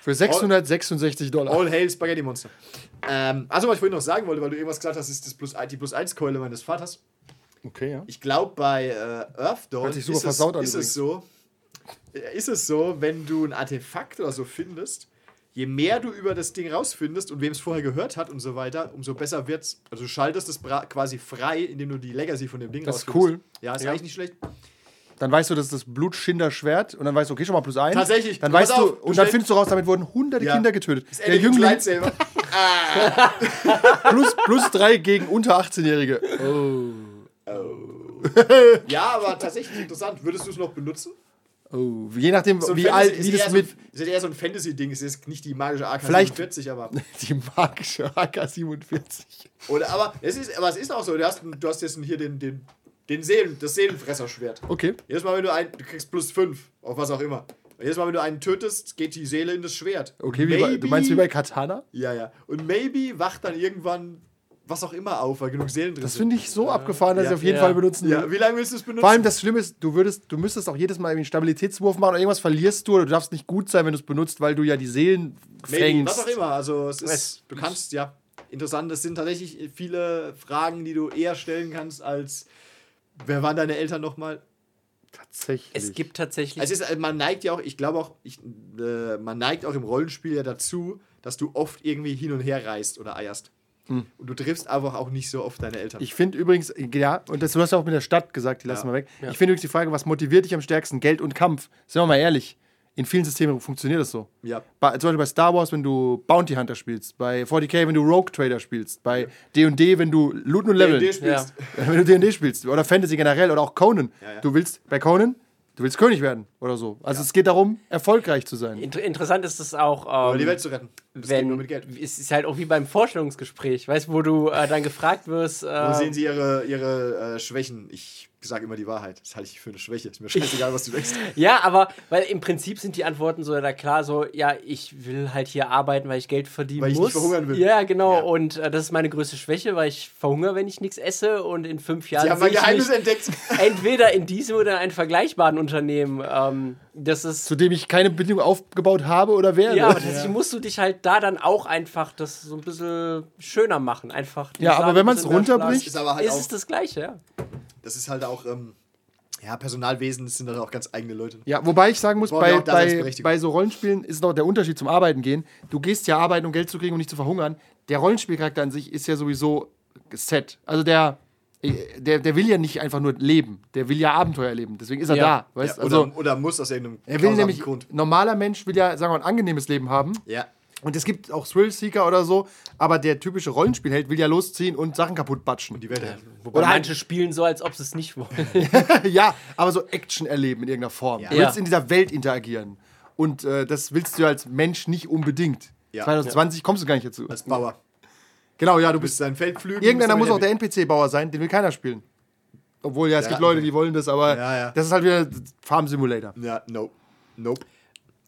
Für 666 Dollar. All Hail Spaghetti Monster. Ähm, also, was ich vorhin noch sagen wollte, weil du irgendwas gesagt hast, ist das plus, die plus 1 Keule meines Vaters. Okay, ja. Ich glaube, bei äh, Earthdawn ist, es, ist es so, äh, ist es so, wenn du ein Artefakt oder so findest, je mehr du über das Ding rausfindest und wem es vorher gehört hat und so weiter, umso besser wird's. Also du schaltest es quasi frei, indem du die Legacy von dem Ding Das ist rausfindest. cool. Ja, ist Ja. eigentlich nicht schlecht. Dann weißt du, das ist das Blutschinder-Schwert und dann weißt du, okay, schon mal plus eins. Tatsächlich. Dann weißt du, und dann findest du raus, damit wurden hunderte Ja. Kinder getötet. Das Der Jüngling Lightsaber. plus, plus drei gegen unter 18-Jährige. ja, aber tatsächlich interessant. Würdest du es noch benutzen? Oh, je nachdem, So wie alt, ist wie das so, mit Ist eher so ein Fantasy-Ding. Es ist nicht die magische AK Vielleicht- 47, aber. die magische AK-47. Oder, aber, es ist, aber es ist auch so. Du hast, du hast jetzt hier den, den, den Seelen, das Seelenfresserschwert. Okay. Jedes Mal, wenn du einen, du kriegst plus 5, auf was auch immer. Und jedes Mal, wenn du einen tötest, geht die Seele in das Schwert. Okay, wie bei, du meinst wie bei Katana? Ja, ja. Und maybe wacht dann irgendwann was auch immer auf, weil genug Seelen drin Das finde ich so abgefahren, dass Ja. ich auf jeden Ja. Fall benutzen will. Ja, wie lange willst du es benutzen? Vor allem das Schlimme ist, du würdest, du müsstest auch jedes Mal irgendwie einen Stabilitätswurf machen oder irgendwas verlierst du oder du darfst nicht gut sein, wenn du es benutzt, weil du ja die Seelen maybe, fängst. was auch immer. Also, es ist, du kannst, ja. Interessant, das sind tatsächlich viele Fragen, die du eher stellen kannst, als wer waren deine Eltern nochmal? Tatsächlich. Es gibt tatsächlich. Es ist, man neigt ja auch, ich glaube auch, ich, äh, man neigt auch im Rollenspiel ja dazu, dass du oft irgendwie hin und her reist oder eierst. Und du triffst einfach auch nicht so oft deine Eltern. Hm. Ich finde übrigens, ja, und das, du hast ja auch mit der Stadt gesagt, die lassen Ja. wir weg. Ich finde übrigens die Frage, was motiviert dich am stärksten? Geld und Kampf. Sind wir mal ehrlich. In vielen Systemen funktioniert das so. ja. Bei, zum Beispiel bei Star Wars, wenn du Bounty Hunter spielst, bei 40k, wenn du Rogue Trader spielst, bei D&D, wenn du Looten und D&D spielst. wenn du D&D spielst oder Fantasy generell oder auch Conan. Ja, ja. Du willst bei Conan, du willst König werden oder so. Also es geht darum, erfolgreich zu sein. Inter interessant ist es auch, Aber die ähm, Welt zu retten. Das geht wenn nur mit Geld. es ist halt auch wie beim Vorstellungsgespräch, weißt du, wo du äh, dann gefragt wirst, Wo äh, sehen Sie Ihre, ihre äh, Schwächen? Ich sage immer die Wahrheit. Das halte ich für eine Schwäche. Ist mir scheißegal, was du denkst. ja, aber weil im Prinzip sind die Antworten so da klar so, ja, ich will halt hier arbeiten, weil ich Geld verdienen Weil ich muss. nicht verhungern will. Ja, genau. Ja. Und äh, das ist meine größte Schwäche, weil ich verhungere, wenn ich nichts esse und in fünf Jahren Sie haben mein ich Geheimnis entdeckt. entweder in diesem oder in einem vergleichbaren Unternehmen. Ähm, das ist Zu dem ich keine Beziehung aufgebaut habe oder werde. ja, aber tatsächlich musst du dich halt da dann auch einfach das so ein bisschen schöner machen. Einfach. die Ja, aber wenn bisschen mehr runterbricht. Ist aber halt ist auch- es das Gleiche, ja. Das ist halt auch, ähm, ja, Personalwesen das sind dann auch ganz eigene Leute. Ja, wobei ich sagen muss, bei, bei, bei so Rollenspielen ist noch der Unterschied zum Arbeiten gehen. Du gehst ja arbeiten, um Geld zu kriegen und nicht zu verhungern. Der Rollenspielcharakter an sich ist ja sowieso set. Also der, der, der will ja nicht einfach nur leben. Der will ja Abenteuer erleben. Deswegen ist er Ja. da. Weißt? Ja, also, oder, oder muss aus irgendeinem er will nämlich, Grund. normaler Mensch will ja, sagen wir mal, ein angenehmes Leben haben. Ja. Und es gibt auch Thrill-Seeker oder so, aber der typische Rollenspielheld will ja losziehen und Sachen kaputt batschen. Die Welt retten. Wobei Oder halt- manche spielen so, als ob sie es nicht wollen. ja, aber so Action erleben in irgendeiner Form. Du Ja. willst in dieser Welt interagieren. Und äh, das willst du als Mensch nicht unbedingt. Ja. 2020 kommst du gar nicht dazu. Als Bauer. Genau, ja, du bist bist. sein Feld pflügen. Irgendeiner muss auch der NPC-Bauer sein, den will keiner spielen. Obwohl, ja, es Ja. gibt Leute, die wollen das, aber Ja, ja. das ist halt wieder Farm Simulator. Ja, nope. Nope.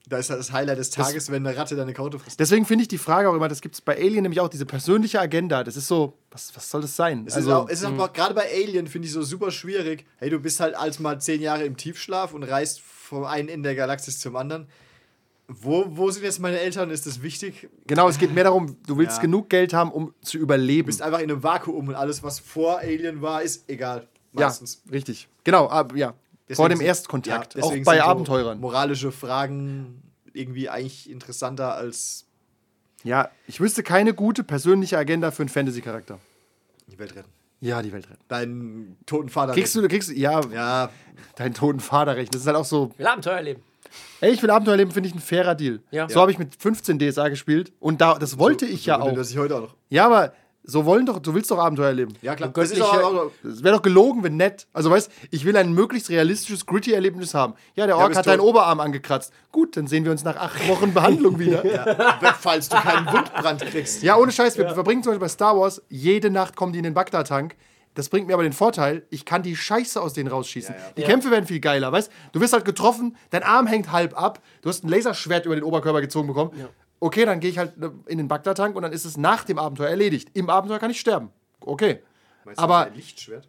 Da ist halt das Highlight des Tages, wenn eine Ratte deine Kaute frisst. Deswegen finde ich die Frage auch immer, das gibt es bei Alien nämlich auch, diese persönliche Agenda. Das ist so, was, was soll das sein? Es ist auch, es ist auch gerade bei Alien, finde ich so super schwierig. Hey, du bist halt als mal zehn Jahre im Tiefschlaf und reist vom einen Ende der Galaxis zum anderen. Wo, wo sind jetzt meine Eltern? Ist das wichtig? genau, es geht mehr darum, du willst Ja. genug Geld haben, um zu überleben. Du bist einfach in einem Vakuum und alles, was vor Alien war, ist egal. ja, Meistens. richtig. Genau, ab, ja. Vor Deswegen dem sind- Erstkontakt. ja, auch deswegen bei sind so Abenteurern. Moralische Fragen irgendwie eigentlich interessanter als Ja, ich wüsste keine gute persönliche Agenda für einen Fantasy-Charakter. die Welt retten. Ja, die Welt retten. Deinen toten Vater Kriegst du, kriegst du, ja, Ja, deinen toten Vater recht. Das ist halt auch so, Will Abenteuer erleben. Ey, ich will Abenteuer leben, finde ich ein fairer Deal. Ja. So habe ich mit 15 DSA gespielt und da, das wollte ich ja so auch. Das ich heute auch noch. Ja, aber So wollen doch, du willst doch Abenteuer erleben. Ja, klar. Das Es wäre doch gelogen, wenn nett. Also weißt, ich will ein möglichst realistisches, gritty Erlebnis haben. Ja, der Ork bist hat deinen. Oberarm angekratzt. Gut, dann sehen wir uns nach acht Wochen Behandlung wieder. Ja. falls du keinen Wundbrand kriegst. ohne Scheiß. Wir verbringen zum Beispiel bei Star Wars, jede Nacht kommen die in den Bagdad-Tank. Das bringt mir aber den Vorteil, ich kann die Scheiße aus denen rausschießen. Die Kämpfe werden viel geiler, weißt du? wirst halt getroffen, dein Arm hängt halb ab, du hast ein Laserschwert über den Oberkörper gezogen bekommen. Okay, dann gehe ich halt in den Bagdad-Tank und dann ist es nach dem Abenteuer erledigt. Im Abenteuer kann ich sterben. Okay. Meinst du, Aber- ein Lichtschwert?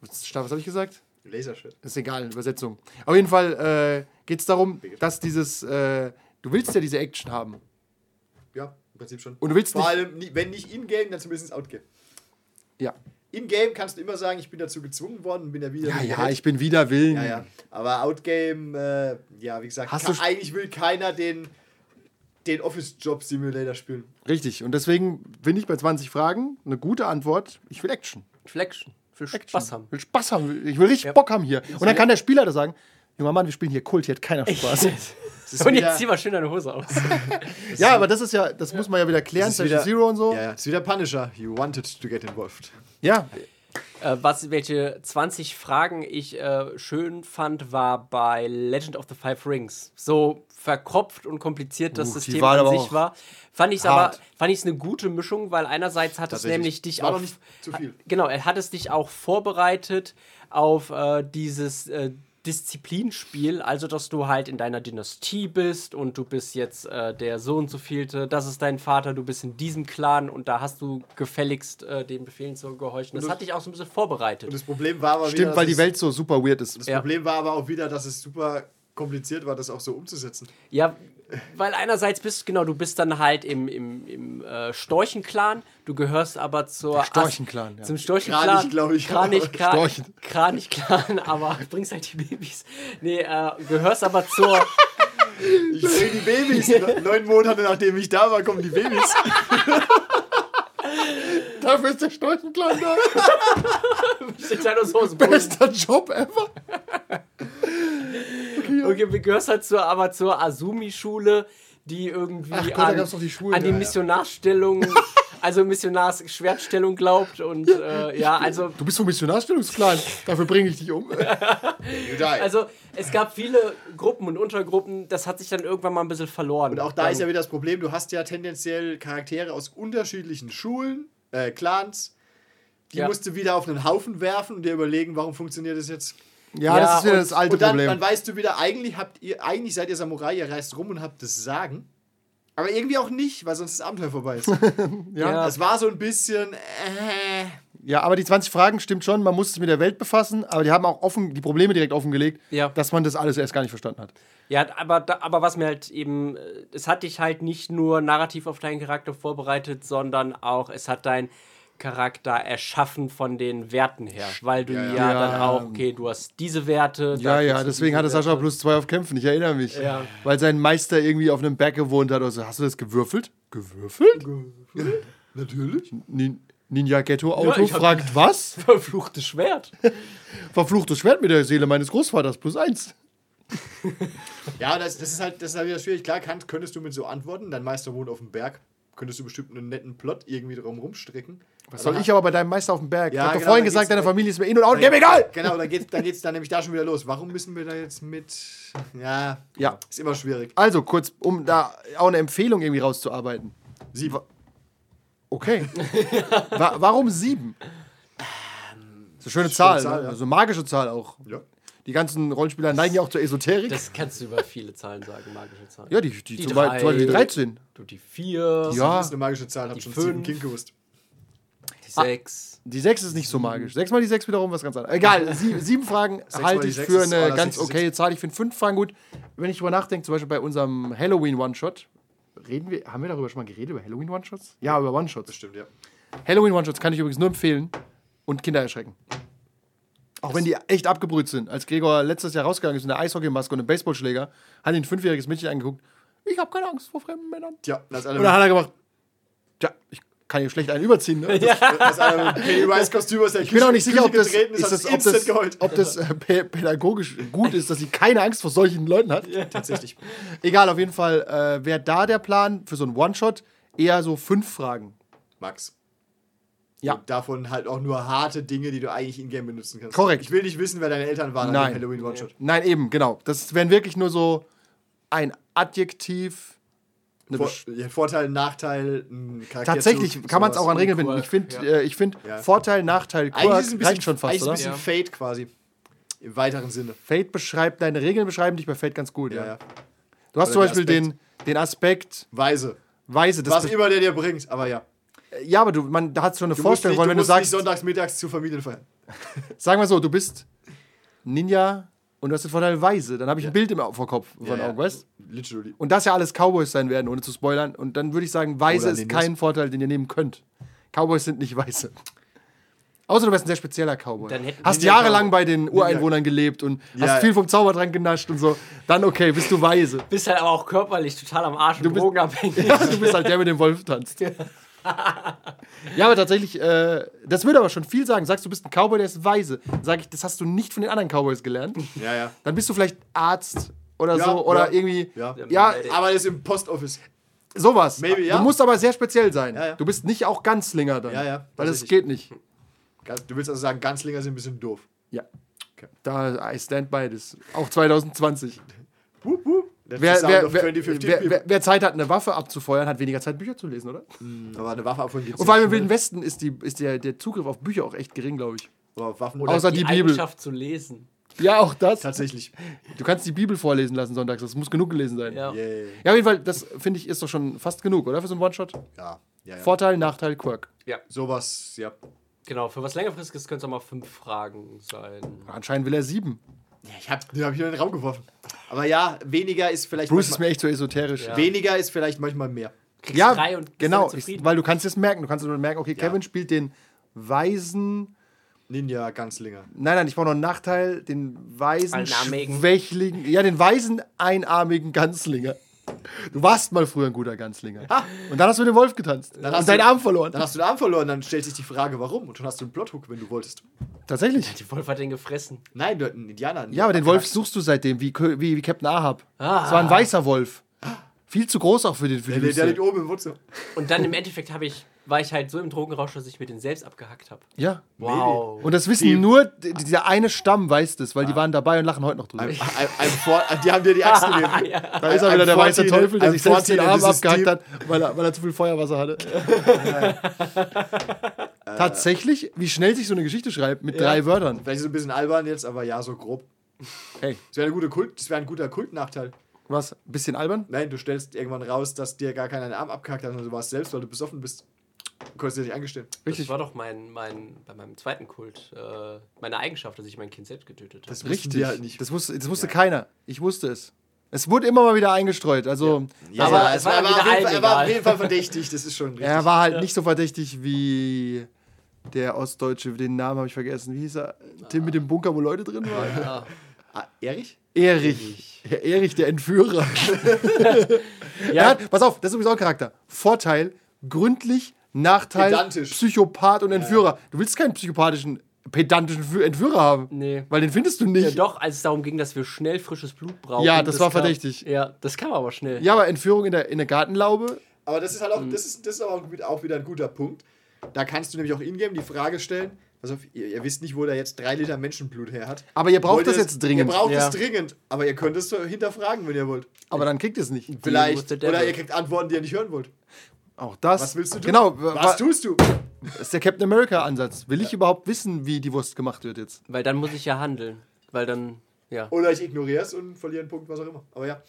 Was, was habe ich gesagt? Laserschwert. Ist egal, Übersetzung. Auf jeden Fall äh, geht es darum, dass dieses, äh, du willst ja diese Action haben. Ja, im Prinzip schon. Und du willst Vor nicht- allem, wenn nicht in-game, dann zumindest out-game. Ja. In-game kannst du immer sagen, ich bin dazu gezwungen worden, bin ja wieder. Ja, ja, ich bin wider Willen. Ja, ja. Aber Outgame, äh, ja, wie gesagt, Hast ka- du- eigentlich will keiner den, den Office-Job Simulator spielen. Richtig. Und deswegen bin ich bei 20 Fragen eine gute Antwort. Ich will Action. Flexion. Für Action. Spaß haben. Ich will Spaß haben. Ich will richtig Bock haben hier. Und dann kann der Spieler da sagen: Junger Mann, wir spielen hier Kult, hier hat keiner Spaß. Und jetzt zieh mal schön deine Hose aus. ja, aber das ist ja, das muss man ja wieder klären, das ist Session wieder- Zero und so. Ja, ist wieder Punisher. You wanted to get involved. Ja. äh, was, welche 20 Fragen ich äh, schön fand, war bei Legend of the Five Rings. So verkropft und kompliziert das Uh, System an sich auch war. Fand ich es aber hart. fand ich's eine gute Mischung, weil einerseits hat es nämlich dich War auch. nicht zu viel. Genau, er hat es dich auch vorbereitet auf äh, dieses äh, Disziplinspiel, also dass du halt in deiner Dynastie bist und du bist jetzt äh, der so und so vielte, das ist dein Vater, du bist in diesem Clan und da hast du gefälligst äh, den Befehlen zu gehorchen. Das Und hat dich auch so ein bisschen vorbereitet. Und das Problem war aber wieder. Stimmt, dass weil die Welt so super weird ist. Das Ja. Problem war aber auch wieder, dass es super kompliziert war, das auch so umzusetzen. Ja, weil einerseits bist genau, du bist dann halt im, im, im äh, Storchenclan, du gehörst aber zur Storchenclan, ja. zum Storchenclan, Kranich, glaub ich. Kranich, Kran, Storchen. Kranichclan, aber bringst halt die Babys. Nee, äh, gehörst aber zur Ich bringe die Babys. Neun Monate nachdem ich da war, kommen die Babys. Dafür ist der Storchenclan da. Bester Job ever. Okay, du gehörst halt zur, aber zur Asumi-Schule, die irgendwie Ach Gott, an, gab's doch die Schulen, an die ja, ja. Missionarstellung, also Missionarsschwertstellung glaubt und äh, ja, also Du bist vom Missionarstellungsklan. Dafür bringe ich dich um. Also es gab viele Gruppen und Untergruppen, das hat sich dann irgendwann mal ein bisschen verloren. Und auch da ist ja wieder das Problem, du hast ja tendenziell Charaktere aus unterschiedlichen Schulen, äh, Clans. Die Ja. musst du wieder auf einen Haufen werfen und dir überlegen, warum funktioniert das jetzt. Ja, Ja, das ist wieder und- das alte und dann, Problem. dann weißt du wieder, eigentlich habt ihr, eigentlich seid ihr Samurai, ihr reist rum und habt das Sagen. Aber irgendwie auch nicht, weil sonst das Abenteuer vorbei ist. ja. Das war so ein bisschen. Äh, Ja, aber die 20 Fragen stimmt schon, man muss sich mit der Welt befassen, aber die haben auch offen, die Probleme direkt offengelegt, Ja. dass man das alles erst gar nicht verstanden hat. ja, aber, aber was mir halt eben, äh, es hat dich halt nicht nur narrativ auf deinen Charakter vorbereitet, sondern auch, es hat dein Charakter erschaffen von den Werten her. Weil du ja, ja. dann auch, okay, du hast diese Werte. Ja, ja, deswegen hatte Sascha Werte. plus zwei auf Kämpfen, ich erinnere mich. Ja. Weil sein Meister irgendwie auf einem Berg gewohnt hat oder so. Hast du das gewürfelt? Gewürfelt? natürlich. Nin Ninja Ghetto Auto Ja, fragt was? Verfluchtes Schwert. Verfluchtes Schwert mit der Seele meines Großvaters plus eins. Ja, das, das ist halt das ist halt wieder schwierig. Klar, kann, könntest du mit so antworten, dein Meister wohnt auf dem Berg, könntest du bestimmt einen netten Plot irgendwie drum rumstricken. Was soll ich aber bei deinem Meister auf dem Berg? Ja, ich hab doch genau, vorhin gesagt, deine Familie ist mir in- und out. Gib egal! Genau, dann geht dann geht's dann nämlich da schon wieder los. Warum müssen wir da jetzt mit. Ja, Ja. ist immer schwierig. Also kurz, um da auch eine Empfehlung irgendwie rauszuarbeiten. Sieben. Okay. Wa warum sieben? Das ist eine schöne Zahl, Zahl, ne? ja. also magische Zahl auch. Ja. Die ganzen Rollenspieler neigen ja auch zur Esoterik. Das kannst du über viele Zahlen sagen, magische Zahlen. ja, die, die, Die zum, zum Beispiel die drei. 13. Du die 4, Ja. Das ist eine magische Zahl, hab schon fünf. King gewusst. Die 6. Die 6 ist nicht so magisch. 6 mal die 6 wiederum was ganz anderes. Egal, sie, sieben Fragen halte ich sechs für eine oh, ganz sechs okaye Zahl. Ich finde 5 Fragen gut. Wenn ich drüber nachdenke, zum Beispiel bei unserem Halloween One-Shot, reden wir, haben wir darüber schon mal geredet, über Halloween One-Shots? Ja, über One-Shots. Das stimmt, ja. Halloween One-Shots kann ich übrigens nur empfehlen und Kinder erschrecken. Auch wenn die echt abgebrüht sind. Als Gregor letztes Jahr rausgegangen ist in der Eishockeymaske und einem Baseballschläger, hat ihn ein fünfjähriges Mädchen angeguckt. Ich habe keine Angst vor fremden Männern. Tja, das Und dann hat er gemacht, tja, ich kann hier schlecht einen überziehen. Ne? das mit Pennywise-Kostüm aus der Ich bin auch nicht sicher, ob das, ist, ist das, das ob das, ob das äh, pä- pädagogisch gut ist, dass sie keine Angst vor solchen Leuten hat. Tatsächlich. Egal, auf jeden Fall äh, wäre da der Plan für so einen One-Shot eher so fünf Fragen. Max. Ja. Und davon halt auch nur harte Dinge, die du eigentlich in-game benutzen kannst. Korrekt. Ich will nicht wissen, wer deine Eltern waren an Nein. dem Halloween One-Shot. Nein, eben, genau. Das wären wirklich nur so ein Adjektiv. Eine Vor, ja, Vorteil, Nachteil, ein Charakter. Tatsächlich kann man es auch an Regeln binden. Quirk, Ich finde, ja. äh, ich find Ja. Vorteil, Nachteil, Eigentlich Quirk ist es ein bisschen, reicht schon fast, eigentlich ist oder? ein bisschen Fate quasi. Im weiteren Sinne. Fate beschreibt, deine Regeln beschreiben dich bei Fate ganz gut. Ja, Ja, ja. Du hast Oder zum Beispiel den, den Aspekt Weise. Weise. Das Was immer der dir bringt, aber ja. ja, aber du, man, da hat schon eine Du musst Vorstellung, nicht, du wenn du musst nicht sagst, sonntags mittags zu Familienfeiern. sagen wir so, du bist Ninja und du hast den Vorteil Weise, dann habe ich ein Bild im vor Kopf von ja. Augen, weißt Literally. Und das ja alles Cowboys sein werden, ohne zu spoilern. Und dann würde ich sagen, Weise ist kein Vorteil, den ihr nehmen könnt. Cowboys sind nicht Weiße. Außer du wärst ein sehr spezieller Cowboy. Dann Hast jahrelang bei den Ureinwohnern gelebt und Ja. hast viel vom Zaubertrank genascht und so. Dann okay, bist du weise. Bist halt aber auch körperlich total am Arsch und bist- drogenabhängig. Ja, du bist halt der mit dem Wolf tanzt. Ja, aber tatsächlich, äh, das würde aber schon viel sagen. Sagst du bist ein Cowboy, der ist weise. Sag ich, das hast du nicht von den anderen Cowboys gelernt. Ja, ja. Dann bist du vielleicht Arzt oder Ja, so oder ja. irgendwie. Ja. Ja, Aber das ist im Postoffice. sowas. Maybe, ja. Du musst aber sehr speziell sein. Ja, ja. Du bist nicht auch Ganzlinger dann. Ja, ja, Weil das geht nicht. Du willst also sagen, Ganzlinger sind ein bisschen doof. Ja. Da, I stand by this. Auch 2020. Wup, wup. Wer, wer, wer, 2015 wer, Zeit hat, eine Waffe abzufeuern, hat weniger Zeit, Bücher zu lesen, oder? Aber eine Waffe abholen gibt's Und vor allem im Wilden. Westen ist, die, ist der, der Zugriff auf Bücher auch echt gering, glaube ich. Aber auf Waffen Oder Außer die, die Bibel. Eigenschaft zu lesen. Ja, auch das. tatsächlich. Du kannst die Bibel vorlesen lassen sonntags. Das muss genug gelesen sein. Ja. Yeah. Ja, auf jeden Fall, das finde ich ist doch schon fast genug, oder? Für so einen One-Shot. Ja, ja, ja. Vorteil, Nachteil, Quirk. ja, Sowas, ja. genau. Für was längerfristiges können es auch mal fünf Fragen sein. Anscheinend will er sieben. Ja ich habe hab ich in den Raum geworfen. Aber ja, weniger ist vielleicht Bruce ist mir echt so esoterisch. Ja. weniger ist vielleicht manchmal mehr. Kriegst Ja, drei und bist genau, ich, zufrieden. weil du kannst es merken. Du kannst nur merken, okay, Ja. Kevin spielt den weisen. Ninja Ganzlinger. Nein, nein, ich brauche noch einen Nachteil, den weisen, Einarmigen. schwächligen, ja, den weisen, einarmigen Ganzlinger. Du warst mal früher ein guter Ganzlinger. Und dann hast du mit dem Wolf getanzt. Dann und hast deinen du- Arm verloren. Dann hast du den Arm verloren, dann stellt sich die Frage, warum? Und schon hast du einen Plothook, wenn du wolltest. Tatsächlich. Die Wolf hat den gefressen. Nein, du einen Indianer. Ja, aber den Wolf suchst du seitdem, wie, wie, wie Captain Ahab. Ah. Es war ein weißer Wolf. Viel zu groß auch für, den, für die Der, der liegt oben im Wohnzimmer. Und dann im Endeffekt habe ich, war ich halt so im Drogenrausch, dass ich mir den selbst abgehackt habe. Ja. Wow. Und das wissen Die- nur, dieser eine Stamm weiß das, weil die waren dabei und lachen heute noch drüber. Ein, ein, ein For die haben dir die Axt gegeben. Da ist er wieder der weiße Teufel, der sich selbst den Arm abgehackt hat. hat, weil er, weil er zu viel Feuerwasser hatte. Tatsächlich, wie schnell sich so eine Geschichte schreibt mit drei Wörtern. Vielleicht ist es ein bisschen albern jetzt, aber ja, so grob. Hey, Das wäre eine gute Kult, das wäre ein guter Kultnachteil. was? Ein bisschen albern? Nein, du stellst irgendwann raus, dass dir gar keiner den Arm abgehackt hat, sondern du warst selbst, weil du besoffen bist. Du konntest dir nicht angestehen. Das Richtig. war doch mein, mein, bei meinem zweiten Kult, äh, meine Eigenschaft, dass ich mein Kind selbst getötet habe. Das Richtig. halt nicht. Das wusste, das wusste keiner. Ich wusste es. Es wurde immer mal wieder eingestreut. Also, Ja, Aber aber es es war war, Fall, er war auf jeden Fall verdächtig, das ist schon richtig. er war halt nicht so verdächtig wie der Ostdeutsche, den Namen habe ich vergessen. Wie hieß er? Tim mit dem Bunker, wo Leute drin waren? Ja. ah, Erich? Erich. Herr Erich, der Entführer. Er Ja, hat, pass auf, das ist übrigens auch ein Charakter. Vorteil, gründlich, Nachteil, Pedantisch. Psychopath und Entführer. Du willst keinen psychopathischen, pedantischen Fü- Entführer haben. Nee. Weil den findest du ja, nicht. doch, als es darum ging, dass wir schnell frisches Blut brauchen. Ja, das war kam, verdächtig. Ja, das kam aber schnell. Ja, aber Entführung in der, in der Gartenlaube, Aber das ist halt auch, das ist, das ist aber auch wieder ein guter Punkt. Da kannst du nämlich auch in-game die Frage stellen, pass auf, ihr, ihr wisst nicht, wo der jetzt drei Liter Menschenblut her hat. aber ihr braucht Wollt das es- jetzt dringend. Ihr braucht Ja. es dringend, aber ihr könnt es hinterfragen, wenn ihr wollt. aber dann kriegt ihr es nicht. Vielleicht. Oder ihr kriegt Antworten, die ihr nicht hören wollt. Auch das. Was willst du tun? Genau. Was wa- tust du? Das ist der Captain America-Ansatz. Will ich überhaupt wissen, wie die Wurst gemacht wird jetzt? Weil dann muss ich ja handeln. Weil dann, ja. Oder ich ignoriere es und verliere einen Punkt, was auch immer. Aber ja.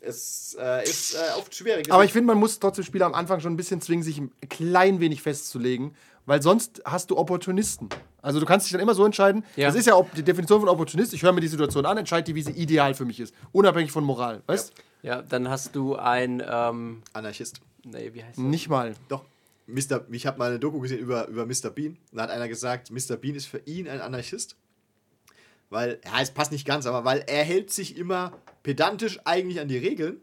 Es äh, ist äh, oft schwierig. Aber ich finde, man muss trotzdem Spieler am Anfang schon ein bisschen zwingen, sich ein klein wenig festzulegen, weil sonst hast du Opportunisten. Also du kannst dich dann immer so entscheiden. Ja. Das ist ja auch die Definition von Opportunist. Ich höre mir die Situation an, entscheide die, wie sie ideal für mich ist. Unabhängig von Moral. Weißt Ja, dann hast du ein, ähm, Anarchist. Nee, wie heißt das? Nicht mal. Doch. Mr. Ich habe mal eine Doku gesehen über, über Mr. Bean. Da hat einer gesagt, Mr. Bean ist für ihn ein Anarchist. Weil, ja, es passt nicht ganz, aber weil er hält sich immer pedantisch eigentlich an die Regeln,